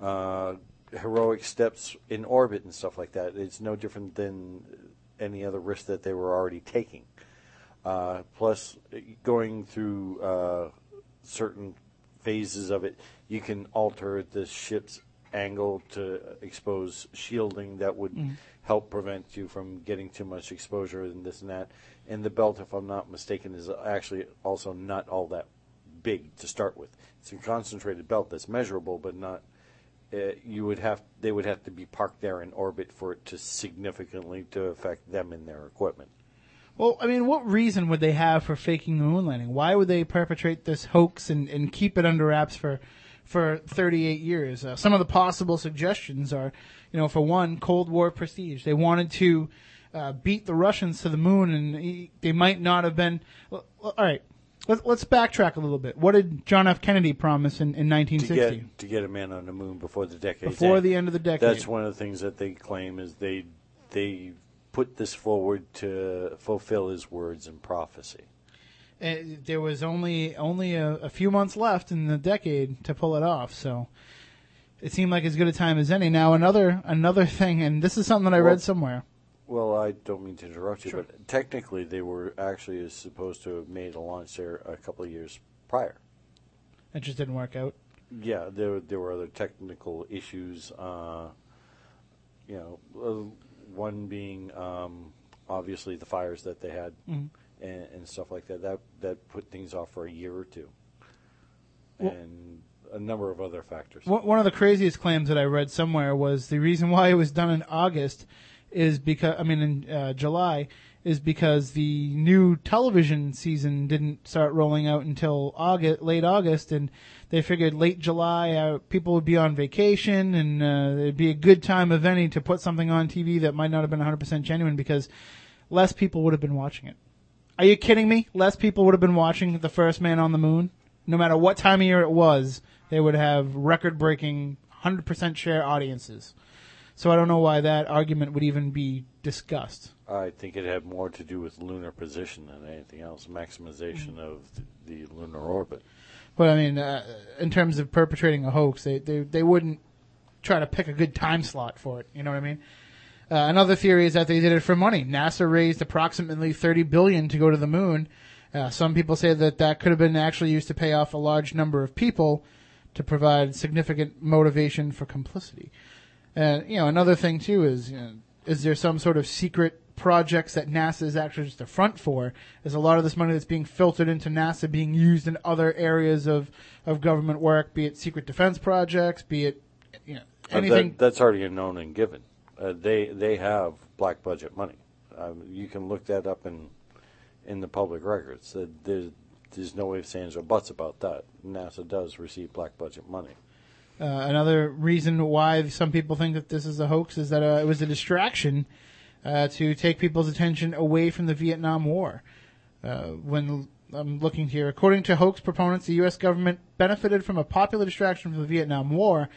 uh, heroic steps in orbit and stuff like that. It's no different than any other risk that they were already taking. Uh, plus, going through uh, certain phases of it, you can alter the ship's angle to expose shielding that would Mm. help prevent you from getting too much exposure and this and that. And the belt, if I'm not mistaken, is actually also not all that big to start with. It's a concentrated belt that's measurable, but not. Uh, you would have they would have to be parked there in orbit for it to significantly to affect them in their equipment. Well, I mean, what reason would they have for faking the moon landing? Why would they perpetrate this hoax and, and keep it under wraps for for 38 years? Uh, some of the possible suggestions are, you know, for one, Cold War prestige. They wanted to uh, beat the Russians to the moon, and he, they might not have been. Well, all right, let's let's backtrack a little bit. What did John F. Kennedy promise in, in to 1960? get to get a man on the moon before the decade. Before the end of the decade. That's one of the things that they claim is they they put this forward to fulfill his words and prophecy. Uh, there was only only a, a few months left in the decade to pull it off, so it seemed like as good a time as any. Now another another thing, and this is something that I Well- read somewhere. Well, I don't mean to interrupt you, but technically they were actually supposed to have made a launch there a couple of years prior. It just didn't work out. Yeah, there there were other technical issues. Uh, you know, uh, one being um, obviously the fires that they had Mhm. And, and stuff like that. That that put things off for a year or two. Well- and a number of other factors. One one of the craziest claims that I read somewhere was the reason why it was done in August is because I mean in uh, July is because the new television season didn't start rolling out until August, late August, and they figured late July uh, people would be on vacation and uh, it'd be a good time of any to put something on TV that might not have been 100% genuine because less people would have been watching it. Are you kidding me? Less people would have been watching The First Man on the Moon. No matter what time of year it was, they would have record breaking 100% share audiences. So I don't know why that argument would even be discussed. I think it had more to do with lunar position than anything else, maximization of the, the lunar orbit. But I mean, uh, in terms of perpetrating a hoax, they, they, they wouldn't try to pick a good time slot for it. You know what I mean? Uh, another theory is that they did it for money. NASA raised approximately 30 billion to go to the moon. Uh, some people say that that could have been actually used to pay off a large number of people to provide significant motivation for complicity. And you know, another thing too is, you know, is there some sort of secret projects that NASA is actually just a front for? Is a lot of this money that's being filtered into NASA being used in other areas of of government work, be it secret defense projects, be it you know Uh, anything. that, that's already a known and given. Uh, they they have black budget money. Um, you can look that up in in the public records. Uh, there's there's no ifs, ands, or buts about that. NASA does receive black budget money. Uh, another reason why some people think that this is a hoax is that uh, it was a distraction uh, to take people's attention away from the Vietnam War. Uh, when I'm looking here, according to hoax proponents, the U.S. government benefited from a popular distraction from the Vietnam War.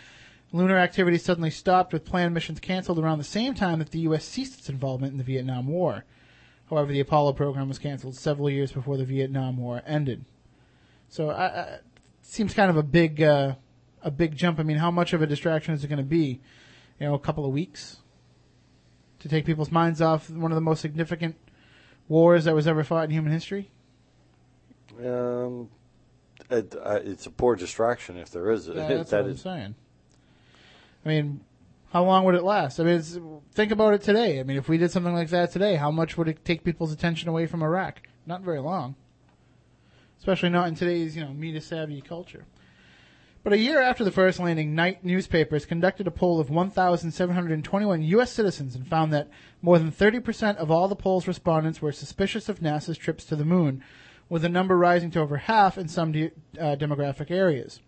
Lunar activity suddenly stopped with planned missions canceled around the same time that the U.S. ceased its involvement in the Vietnam War. However, the Apollo program was canceled several years before the Vietnam War ended. So, I, I, seems kind of a big, uh, a big jump. I mean, how much of a distraction is it going to be? You know, a couple of weeks to take people's minds off one of the most significant wars that was ever fought in human history. Um, it, uh, it's a poor distraction if there is. Yeah, <laughs> that's That what I'm saying. I mean, how long would it last? I mean, think about it today. I mean, if we did something like that today, how much would it take people's attention away from Iraq? Not very long. Especially not in today's, you know, media savvy culture. But a year after the first landing, Knight newspapers conducted a poll of 1,721 U.S. citizens and found that more than 30% of all the poll's respondents were suspicious of NASA's trips to the moon, with the number rising to over half in some de- uh, demographic areas.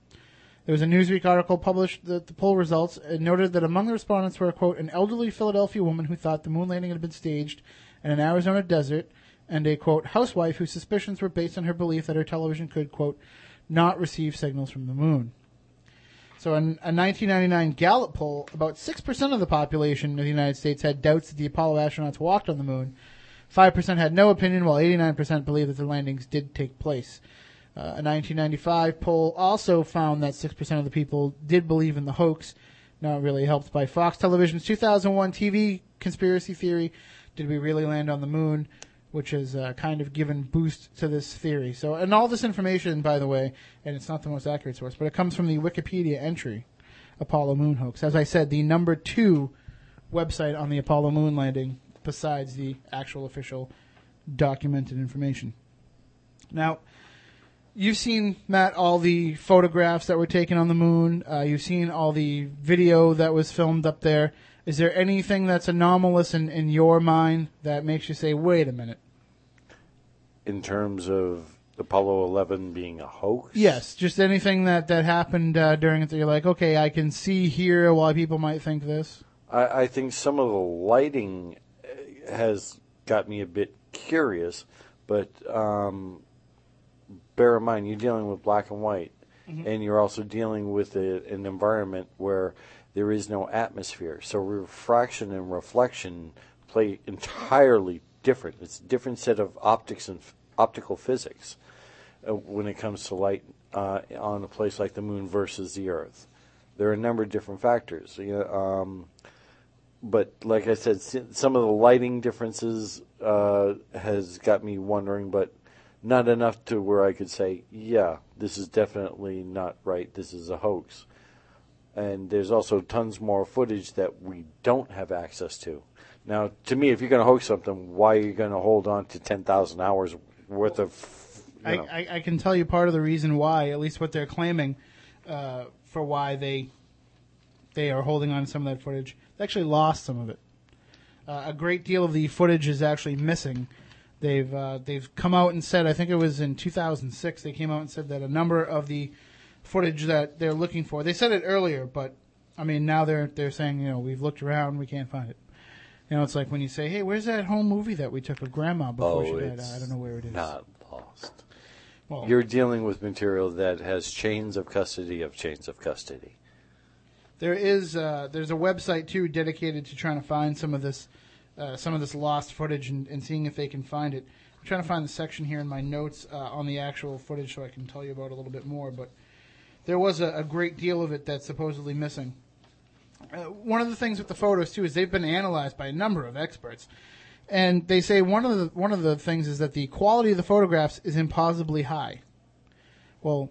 There was a Newsweek article published that the poll results noted that among the respondents were, quote, an elderly Philadelphia woman who thought the moon landing had been staged in an Arizona desert, and a, quote, housewife whose suspicions were based on her belief that her television could, quote, not receive signals from the moon. So in a 1999 Gallup poll, about 6% of the population of the United States had doubts that the Apollo astronauts walked on the moon. 5% had no opinion, while 89% believed that the landings did take place. Uh, a 1995 poll also found that 6% of the people did believe in the hoax, not really helped by Fox Television's 2001 TV conspiracy theory, Did We Really Land on the Moon? which has uh, kind of given boost to this theory. So, and all this information, by the way, and it's not the most accurate source, but it comes from the Wikipedia entry, Apollo Moon Hoax. As I said, the number two website on the Apollo Moon landing, besides the actual official documented information. Now, you've seen Matt all the photographs that were taken on the moon. Uh, you've seen all the video that was filmed up there. Is there anything that's anomalous in, in your mind that makes you say, "Wait a minute"? in terms of Apollo 11 being a hoax. Yes, just anything that that happened uh, during it that you're like, okay, I can see here why people might think this. I, I think some of the lighting uh, has got me a bit curious, but um, bear in mind you're dealing with black and white, Mhm. and you're also dealing with a, an environment where there is no atmosphere. So refraction and reflection play entirely different. It's a different set of optics and f- optical physics uh, when it comes to light uh, on a place like the moon versus the Earth. There are a number of different factors. You know, um, but like I said, some of the lighting differences uh, has got me wondering, but not enough to where I could say, yeah, this is definitely not right. This is a hoax. And there's also tons more footage that we don't have access to. Now, to me, if you're going to hoax something, why are you going to hold on to 10,000 hours worth of, you I, I, I can tell you part of the reason why, at least what they're claiming. uh, for why they they are holding on to some of that footage. They actually lost some of it. Uh, a great deal of the footage is actually missing. They've uh, they've come out and said I think it was in 2006 they came out and said that a number of the footage that they're looking for they said it earlier but I mean now they're they're saying you know we've looked around we can't find it. You know it's like when you say hey where's that home movie that we took of Grandma before Oh, she died I don't know where it is. Not lost. Well- You're dealing with material that has chains of custody of chains of custody. There is uh, there's a website too dedicated to trying to find some of this uh, some of this lost footage and, and seeing if they can find it. I'm trying to find the section here in my notes uh, on the actual footage so I can tell you about it a little bit more. But there was a, a great deal of it that's supposedly missing. Uh, one of the things with the photos too is they've been analyzed by a number of experts, and they say one of the one of the things is that the quality of the photographs is impossibly high. Well,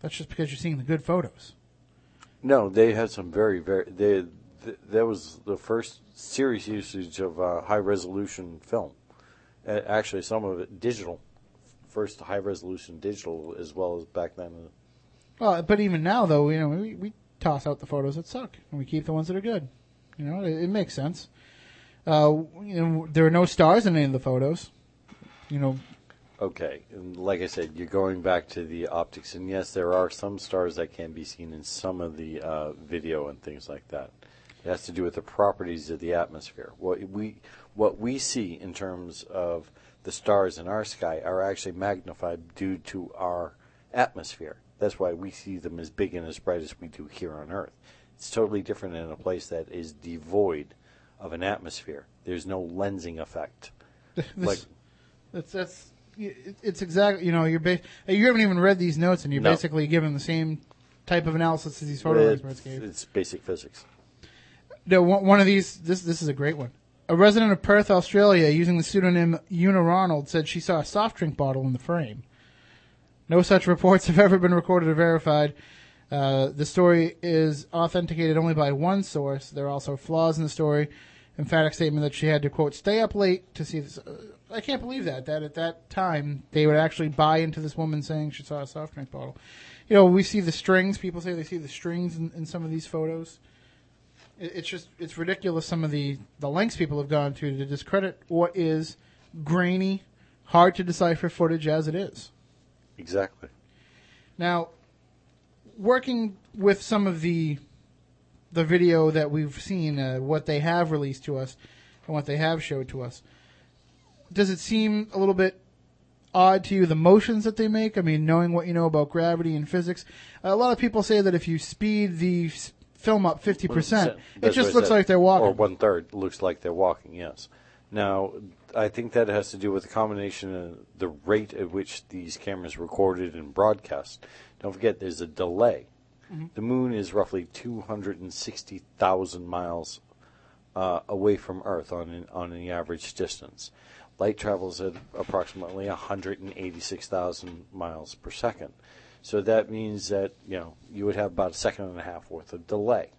that's just because you're seeing the good photos. No, they had some very, very. They, th- that was the first serious usage of uh, high resolution film. Uh, actually, some of it digital. First high resolution digital, as well as back then. Well, but even now, though, you know, we, we toss out the photos that suck, and we keep the ones that are good. You know, it, it makes sense. Uh, you know, there are no stars in any of the photos. You know, Okay, and like I said, you're going back to the optics, and yes, there are some stars that can be seen in some of the uh, video and things like that. It has to do with the properties of the atmosphere. What we what we see in terms of the stars in our sky are actually magnified due to our atmosphere. That's why we see them as big and as bright as we do here on Earth. It's totally different in a place that is devoid of an atmosphere. There's no lensing effect. <laughs> like that's that's it's exactly you know you're ba- you haven't even read these notes, and you're No. basically given the same type of analysis as these photo experts gave. It's basic physics. No, one of these. This this is a great one. A resident of Perth, Australia, using the pseudonym Una Ronald, said she saw a soft drink bottle in the frame. No such reports have ever been recorded or verified. Uh, the story is authenticated only by one source. There are also flaws in the story. Emphatic statement that she had to quote stay up late to see this. Uh, I can't believe that that at that time they would actually buy into this woman saying she saw a soft drink bottle. You know, we see the strings. People say they see the strings in, in some of these photos it's just it's ridiculous some of the the lengths people have gone to to discredit what is grainy, hard to decipher footage as it is. Exactly. Now, working with some of the the video that we've seen, uh, what they have released to us, and what they have showed to us, does it seem a little bit odd to you the motions that they make? I mean, knowing what you know about gravity and physics, a lot of people say that if you speed the film up fifty percent, it just looks like they're walking. Or one third looks like they're walking. Yes. Now, I think that has to do with the combination of the rate at which these cameras recorded and broadcast. Don't forget, there's a delay. Mhm. The moon is roughly 260,000 miles uh, away from Earth on an, on the average distance. Light travels at approximately 186,000 miles per second. So that means that you know you would have about a second and a half worth of delay,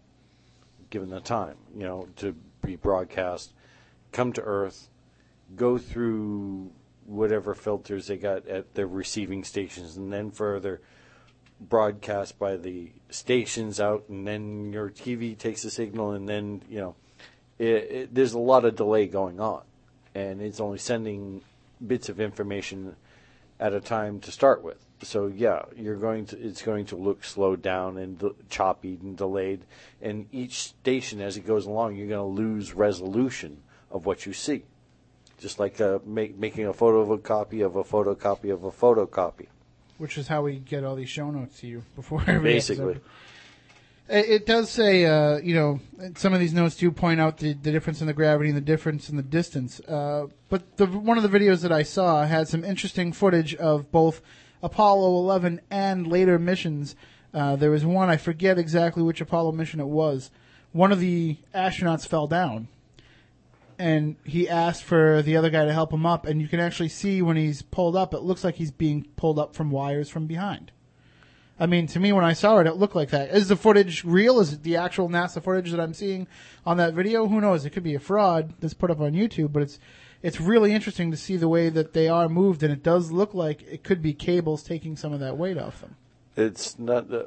given the time you know to be broadcast, come to Earth, go through whatever filters they got at their receiving stations, and then further broadcast by the stations out, and then your TV takes the signal, and then you know it, it, there's a lot of delay going on, and it's only sending bits of information at a time to start with. So yeah, you're going to it's going to look slowed down and d- choppy and delayed, and each station as it goes along, you're going to lose resolution of what you see, just like uh, make, making a photo of a copy of a photocopy of a photocopy. which is how we get all these show notes to you before every Basically. episode. It, it does say, uh, you know, some of these notes do point out the, the difference in the gravity and the difference in the distance. Uh, but the, one of the videos that I saw had some interesting footage of both Apollo 11 and later missions. Uh, there was one, I forget exactly which Apollo mission it was. One of the astronauts fell down and he asked for the other guy to help him up and you can actually see when he's pulled up it looks like he's being pulled up from wires from behind i mean to me when i saw it it looked like that is the footage real is it the actual nasa footage that i'm seeing on that video who knows it could be a fraud that's put up on youtube but it's it's really interesting to see the way that they are moved and it does look like it could be cables taking some of that weight off them It's not. Uh,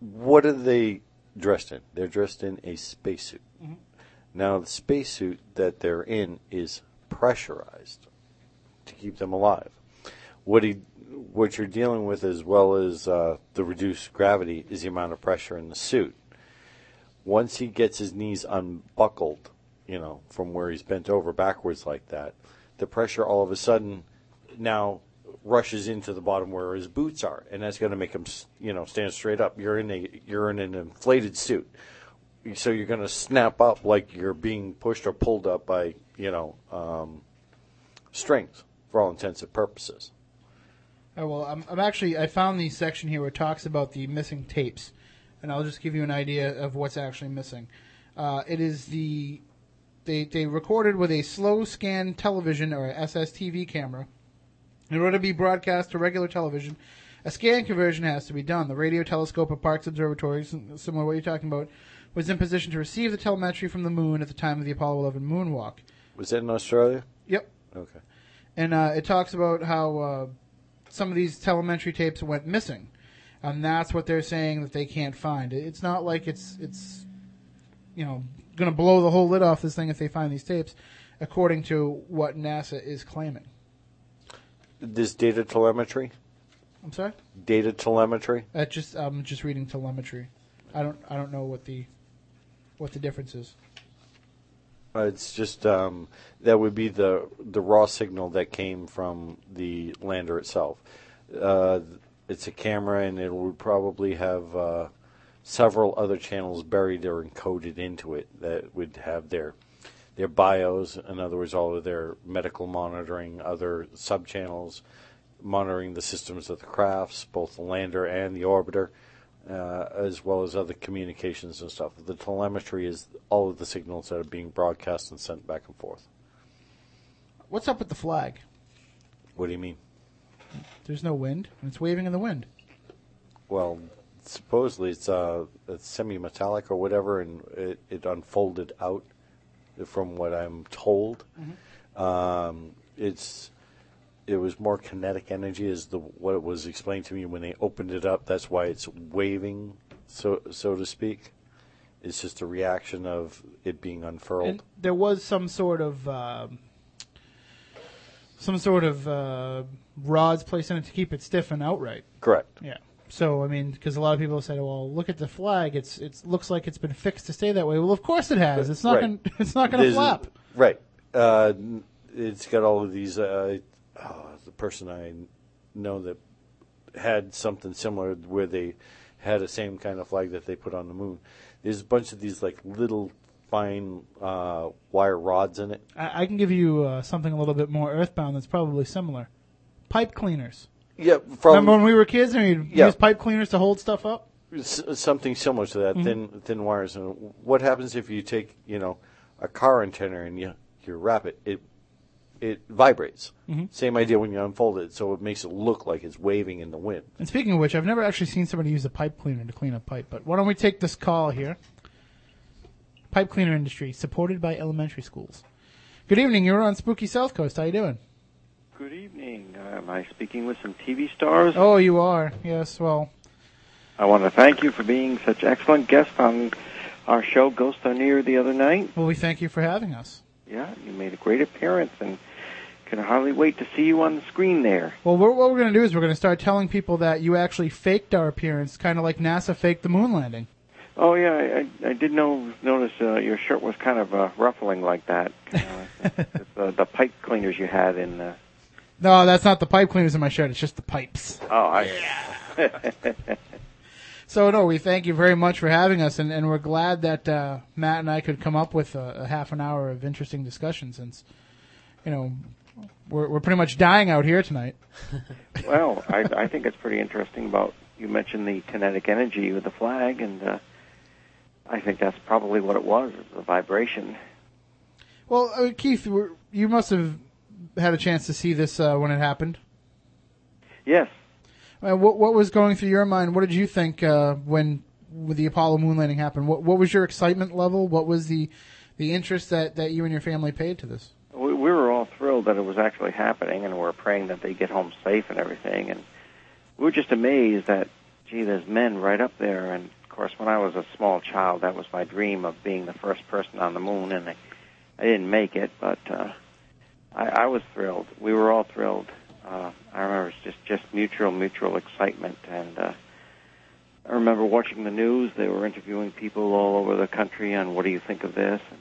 what are they dressed in? They're dressed in a spacesuit. Now, the spacesuit that they're in is pressurized to keep them alive. What he, what you're dealing with, as well as uh, the reduced gravity, is the amount of pressure in the suit. Once he gets his knees unbuckled, you know, from where he's bent over backwards like that, the pressure all of a sudden now rushes into the bottom where his boots are, and that's going to make him, you know, stand straight up. You're in a you're in an inflated suit, so you're going to snap up like you're being pushed or pulled up by you know um, strings for all intents and purposes. Oh, well, I'm, I'm actually I found the section here where it talks about the missing tapes, and I'll just give you an idea of what's actually missing. Uh, it is the they they recorded with a slow scan television or a SSTV camera. In order to be broadcast to regular television, a scan conversion has to be done. The radio telescope at Parkes Observatory, similar to what you're talking about, was in position to receive the telemetry from the moon at the time of the Apollo 11 moonwalk. Was that in Australia? Yep. Okay. And uh, it talks about how uh, some of these telemetry tapes went missing, and that's what they're saying that they can't find. It's not like it's it's you know going to blow the whole lid off this thing if they find these tapes, according to what NASA is claiming. This data telemetry, I'm sorry. data telemetry. Uh, just I'm just reading telemetry. I don't I don't know what the what the difference is. Uh, It's just um, that would be the the raw signal that came from the lander itself. Uh, it's a camera, and it would probably have uh, several other channels buried or encoded into it that would have their their bios. In other words, all of their medical monitoring, other sub channels, monitoring the systems of the crafts, both the lander and the orbiter uh, as well as other communications and stuff. The telemetry is all of the signals that are being broadcast and sent back and forth. What's up with the flag? What do you mean? There's no wind, and it's waving in the wind. Well, supposedly it's, uh, it's semi-metallic or whatever, and it, it unfolded out, from what I'm told. Um, it's it was more kinetic energy, is the what it was explained to me when they opened it up. That's why it's waving, so so to speak. It's just a reaction of it being unfurled. And there was some sort of um some sort of uh, rods placed in it to keep it stiff and outright. Correct. Yeah. So I mean, because a lot of people have said, "Well, look at the flag. It's it looks like it's been fixed to stay that way." Well, of course it has. It's not. Right. Gonna, <laughs> it's not going to flap. Right. Uh, it's got all of these. Uh, oh, the person I know that had something similar where they had the same kind of flag that they put on the moon. There's a bunch of these like little fine uh, wire rods in it. I, I can give you uh, something a little bit more earthbound that's probably similar. Pipe cleaners. Yeah, from Remember when we were kids and we'd Yeah. use pipe cleaners to hold stuff up? S- something similar to that, Mhm. thin thin wires. And what happens if you take you know a car antenna and you you wrap it? It it vibrates. Mhm. Same idea when you unfold it, so it makes it look like it's waving in the wind. And speaking of which, I've never actually seen somebody use a pipe cleaner to clean a pipe. But why don't we take this call here? Pipe cleaner industry supported by elementary schools. Good evening. You're on Spooky South Coast. How you doing? Good evening. Uh, am I speaking with some TV stars? Oh, you are. Yes. Well, I want to thank you for being such excellent guests on our show, Ghost on Air, the other night. well, we thank you for having us. Yeah, you made a great appearance and can hardly wait to see you on the screen there. Well, we're, what we're going to do is we're going to start telling people that you actually faked our appearance, kind of like NASA faked the moon landing. Oh yeah, I, I, I did know, notice uh, your shirt was kind of uh, ruffling like that. <laughs> Uh, it's, uh, the pipe cleaners you had in. Uh, No, that's not the pipe cleaners in my shirt. It's just the pipes. oh, I. <laughs> So no, we thank you very much for having us, and, and we're glad that uh, Matt and I could come up with a, a half an hour of interesting discussion. Since, you know, we're we're pretty much dying out here tonight. <laughs> well, I, I think it's pretty interesting about you mentioned the kinetic energy with the flag, and uh, I think that's probably what it was, the vibration. Well, uh, Keith, you must have had a chance to see this uh, when it happened. Yes. Uh, what what was going through your mind? What did you think uh, when when the Apollo moon landing happened? What what was your excitement level? What was the the interest that, that you and your family paid to this? We, we were all thrilled that it was actually happening, and we were praying that they get home safe and everything. And we were just amazed that gee, there's men right up there. And of course, when I was a small child, that was my dream of being the first person on the moon, and I, I didn't make it, but uh, I, I was thrilled. We were all thrilled. Uh, I remember it's just just mutual mutual excitement, and uh, I remember watching the news. They were interviewing people all over the country on what do you think of this. And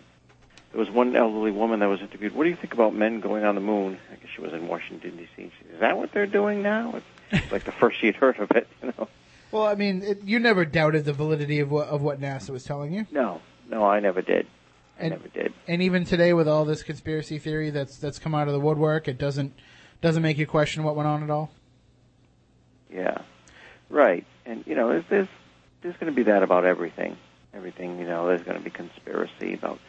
there was one elderly woman that was interviewed. What do you think about men going on the moon? I guess she was in Washington D.C. She said, Is that what they're doing now? It's like the first she'd heard of it. You know? Well, I mean, it, you never doubted the validity of what of what NASA was telling you. No, no, I never did. And- never did. And even today, with all this conspiracy theory that's that's come out of the woodwork, it doesn't doesn't make you question what went on at all. Yeah, right. And you know, there's there's, there's going to be that about everything. Everything, you know, there's going to be conspiracy about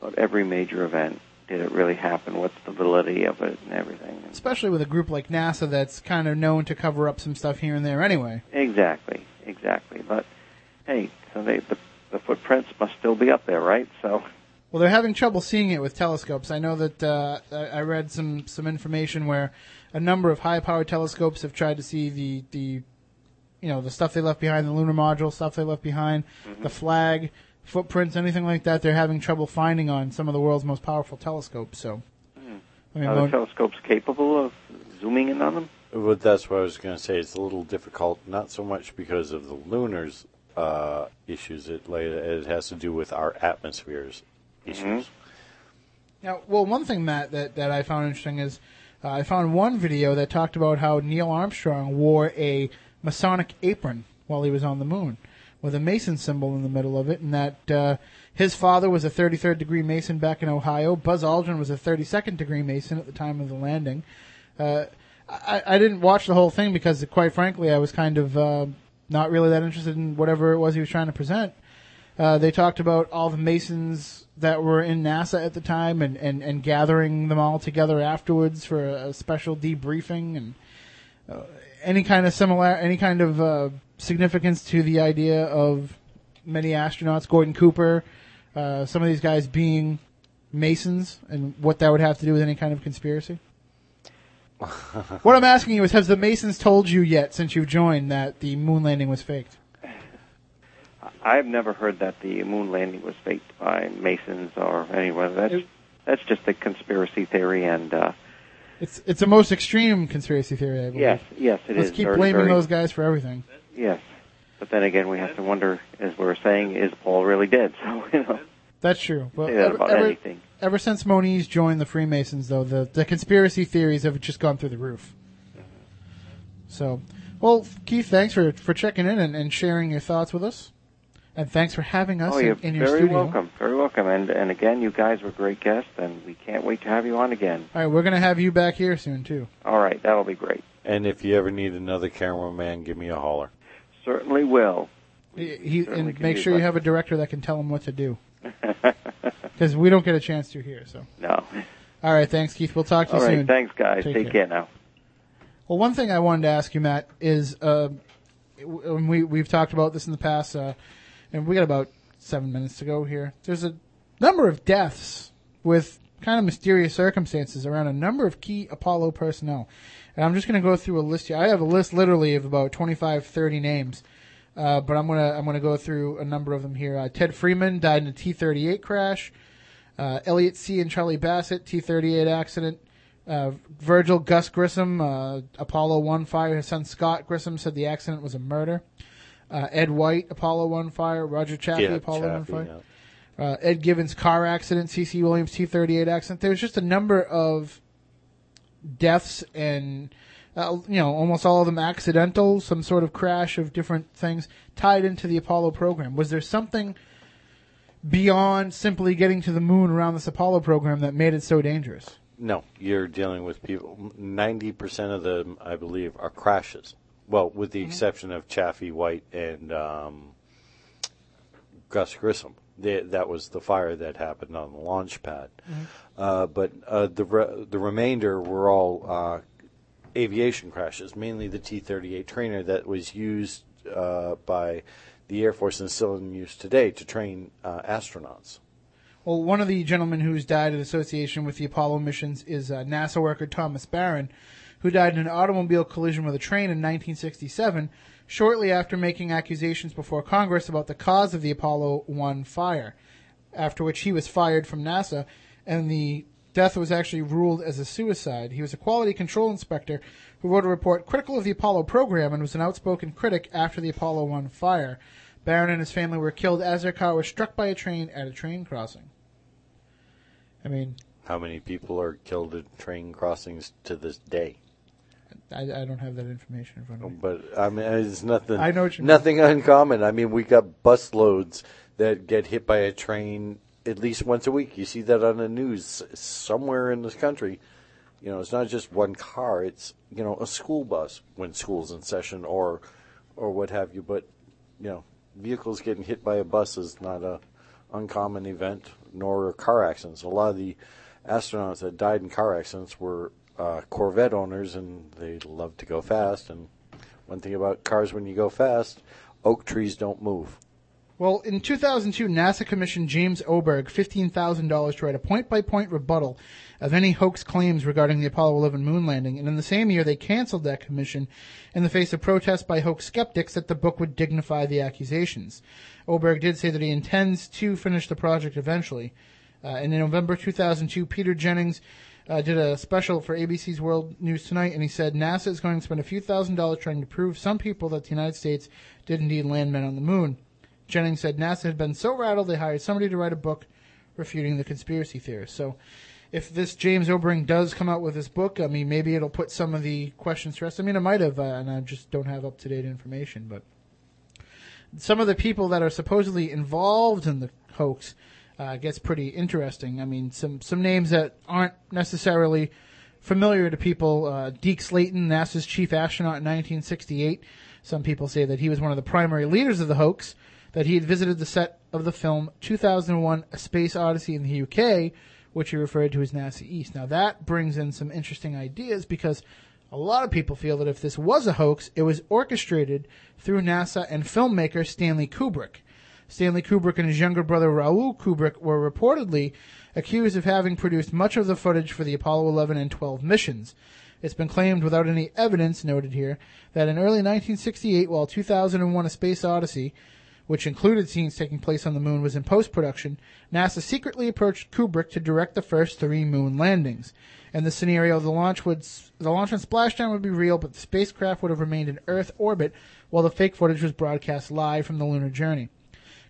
about every major event. Did it really happen? What's the validity of it, and everything? Especially with a group like NASA that's kind of known to cover up some stuff here and there anyway. exactly, exactly. But hey, so they the the footprints must still be up there, right? So Well, they're having trouble seeing it with telescopes. I know that uh, I I read some some information where a number of high powered telescopes have tried to see the the you know the stuff they left behind, the lunar module stuff they left behind, the flag, footprints, anything like that. They're having trouble finding on some of the world's most powerful telescopes. So, I mean, are the Mon- telescopes capable of zooming in on them? But that's what I was going to say. It's a little difficult, not so much because of the lunars uh, issues. It like, it has to do with our atmospheres issues. Now, well, one thing, Matt, that, that I found interesting is uh, I found one video that talked about how Neil Armstrong wore a Masonic apron while he was on the moon with a Mason symbol in the middle of it, and that uh, his father was a 33rd degree Mason back in Ohio. Buzz Aldrin was a 32nd degree Mason at the time of the landing. Uh, I, I didn't watch the whole thing because, quite frankly, I was kind of uh, not really that interested in whatever it was he was trying to present. Uh, they talked about all the Masons that were in NASA at the time and, and, and gathering them all together afterwards for a, a special debriefing and uh, any kind of similar, any kind of uh, significance to the idea of many astronauts, Gordon Cooper, uh, some of these guys being Masons and what that would have to do with any kind of conspiracy? <laughs> what I'm asking you is, has the Masons told you yet since you've joined that the moon landing was faked? I've never heard that the moon landing was faked by Masons or anyone. That's that's just a conspiracy theory, and uh, It's it's the most extreme conspiracy theory, I believe. yes, yes, it Let's is keep very, blaming very- those guys for everything. Yes, but then again, we have to wonder, as we were saying, is Paul really dead? <laughs> So you know, That's true. Well, ever, about ever, anything. ever since Moniz joined the Freemasons, though, the, the conspiracy theories have just gone through the roof. So, well, Keith, thanks for, for checking in and, and sharing your thoughts with us. And thanks for having us oh, in, you're in your very studio. welcome, very welcome. And and again, you guys were great guests, and we can't wait to have you on again. All right, we're going to have you back here soon, too. All right, that'll be great. And if you ever need another cameraman, give me a holler. Certainly will. He, he, certainly and make use sure you have a director that can tell him what to do. <laughs> Because we don't get a chance to here, so. No. All right, thanks, Keith. We'll talk to All you right, soon. thanks, guys. Take Take, care. care. now. Well, one thing I wanted to ask you, Matt, is uh, we we've talked about this in the past, uh, and we got about seven minutes to go here. There's a number of deaths with kind of mysterious circumstances around a number of key Apollo personnel, and I'm just going to go through a list here. I have a list literally of about 25, 30 names. Uh, but I'm gonna I'm gonna go through a number of them here. Uh, Ted Freeman died in a T-38 crash. Uh, Elliot See and Charlie Bassett T-38 accident. Uh, Virgil Gus Grissom, uh, Apollo 1 fire. His son Scott Grissom said the accident was a murder. Uh, Ed White, Apollo 1 fire. Roger Chaffee, Yeah, Apollo 1 Chaffee, fire. Uh, Ed Givens car accident. C.C. Williams T-38 accident. There's just a number of deaths and uh, you know almost all of them accidental, some sort of crash of different things tied into the Apollo program. Was there something beyond simply getting to the moon around this Apollo program that made it so dangerous? No, you're dealing with people. Ninety percent of them, I believe, are crashes. Well, with the exception of Chaffee White and um, Gus Grissom. They, that was the fire that happened on the launch pad. Uh, but uh, the re- the remainder were all uh, aviation crashes, mainly the T-38 trainer that was used uh, by the Air Force and still in use today to train uh, astronauts. Well, one of the gentlemen who's died in association with the Apollo missions is uh, NASA worker Thomas Baron, who died in an automobile collision with a train in 1967, shortly after making accusations before Congress about the cause of the Apollo 1 fire, after which he was fired from NASA, and the death was actually ruled as a suicide. He was a quality control inspector who wrote a report critical of the Apollo program and was an outspoken critic after the Apollo 1 fire. Baron and his family were killed as their car was struck by a train at a train crossing. I mean, How many people are killed at train crossings to this day? I, I don't have that information in front of me. But I mean, it's nothing. I know what you mean. nothing uncommon. I mean, we got bus loads that get hit by a train at least once a week. You see that on the news somewhere in this country. You know, it's not just one car. It's you know a school bus when school's in session or or what have you. But you know, vehicles getting hit by a bus is not a uncommon event, nor car accidents. A lot of the astronauts that died in car accidents were uh, Corvette owners, and they love to go fast. And one thing about cars, when you go fast, oak trees don't move. Well, in 2002, NASA commissioned James Oberg $15,000 to write a point-by-point rebuttal of any hoax claims regarding the Apollo 11 moon landing, and in the same year they canceled that commission in the face of protests by hoax skeptics that the book would dignify the accusations. Oberg did say that he intends to finish the project eventually. Uh, and in November 2002, Peter Jennings uh, did a special for ABC's World News Tonight, and he said NASA is going to spend a few thousand dollars trying to prove some people that the United States did indeed land men on the moon. Jennings said NASA had been so rattled they hired somebody to write a book refuting the conspiracy theorists. So, if this James Obering does come out with this book, I mean, maybe it'll put some of the questions to rest. I mean, it might have, uh, and I just don't have up to date information. But some of the people that are supposedly involved in the hoax uh, gets pretty interesting. I mean, some some names that aren't necessarily familiar to people. Uh, Deke Slayton, NASA's chief astronaut in 1968. Some people say that he was one of the primary leaders of the hoax. That he had visited the set of the film 2001: A Space Odyssey in the UK, which he referred to as NASA East. Now that brings in some interesting ideas because a lot of people feel that if this was a hoax, it was orchestrated through NASA and filmmaker Stanley Kubrick. Stanley Kubrick and his younger brother Raoul Kubrick were reportedly accused of having produced much of the footage for the Apollo 11 and 12 missions. It's been claimed without any evidence noted here that in early 1968, while 2001 A Space Odyssey, which included scenes taking place on the moon, was in post-production, NASA secretly approached Kubrick to direct the first three moon landings. In the scenario, the launch would, the launch and splashdown would be real, but the spacecraft would have remained in Earth orbit while the fake footage was broadcast live from the lunar journey.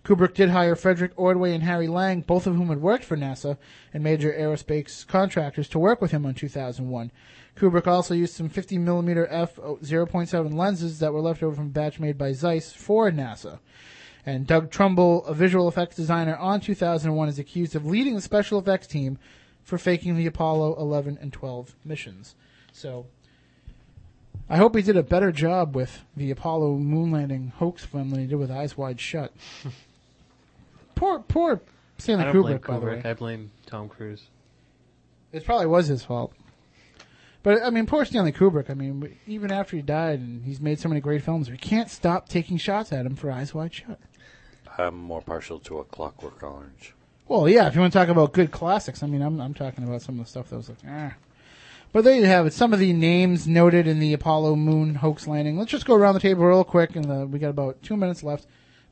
Kubrick did hire Frederick Ordway and Harry Lange, both of whom had worked for NASA and major aerospace contractors, to work with him on 2001. Kubrick also used some 50mm f 0.7 lenses that were left over from a batch made by Zeiss for NASA. And Doug Trumbull, a visual effects designer on 2001, is accused of leading the special effects team for faking the Apollo 11 and 12 missions. So, I hope he did a better job with the Apollo moon landing hoax film than he did with Eyes Wide Shut. <laughs> poor, poor Stanley I don't blame Kubrick, by the way. Kubrick. I blame Tom Cruise. It probably was his fault. But I mean, poor Stanley Kubrick. I mean, even after he died, and he's made so many great films, we can't stop taking shots at him for Eyes Wide Shut. I'm more partial to a Clockwork Orange. Well, yeah, if you want to talk about good classics, I mean, I'm I'm talking about some of the stuff that was like, ah. But there you have it. Some of the names noted in the Apollo moon hoax landing. Let's just go around the table real quick, and uh, we got about two minutes left.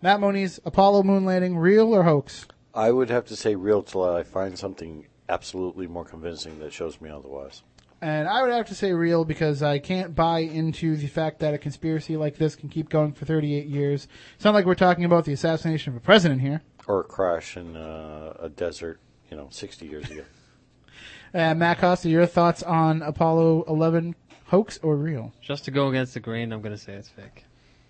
Matt Moniz, Apollo moon landing, real or hoax? I would have to say real till I find something absolutely more convincing that shows me otherwise. And I would have to say real because I can't buy into the fact that a conspiracy like this can keep going for 38 years. It's not like we're talking about the assassination of a president here. Or a crash in uh, a desert, you know, 60 years ago. <laughs> <laughs> Uh, Matt Costa, your thoughts on Apollo 11 hoax or real? Just to go against the grain, I'm going to say it's fake.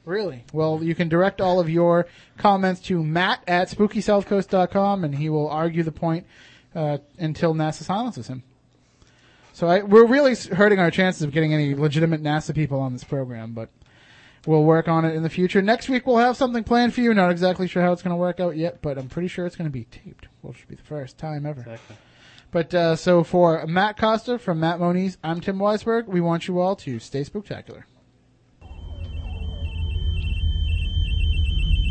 Really? Well, you can direct all of your comments to Matt at SpookySouthCoast.com and he will argue the point uh, until NASA silences him. So I, we're really hurting our chances of getting any legitimate NASA people on this program, but we'll work on it in the future. Next week we'll have something planned for you. Not exactly sure how it's going to work out yet, but I'm pretty sure it's going to be taped. Which should be the first time ever. Exactly. But uh, so for Matt Costa from Matt Moniz, I'm Tim Weisberg. We want you all to stay spooktacular.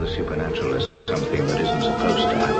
the supernatural as something that isn't supposed to happen.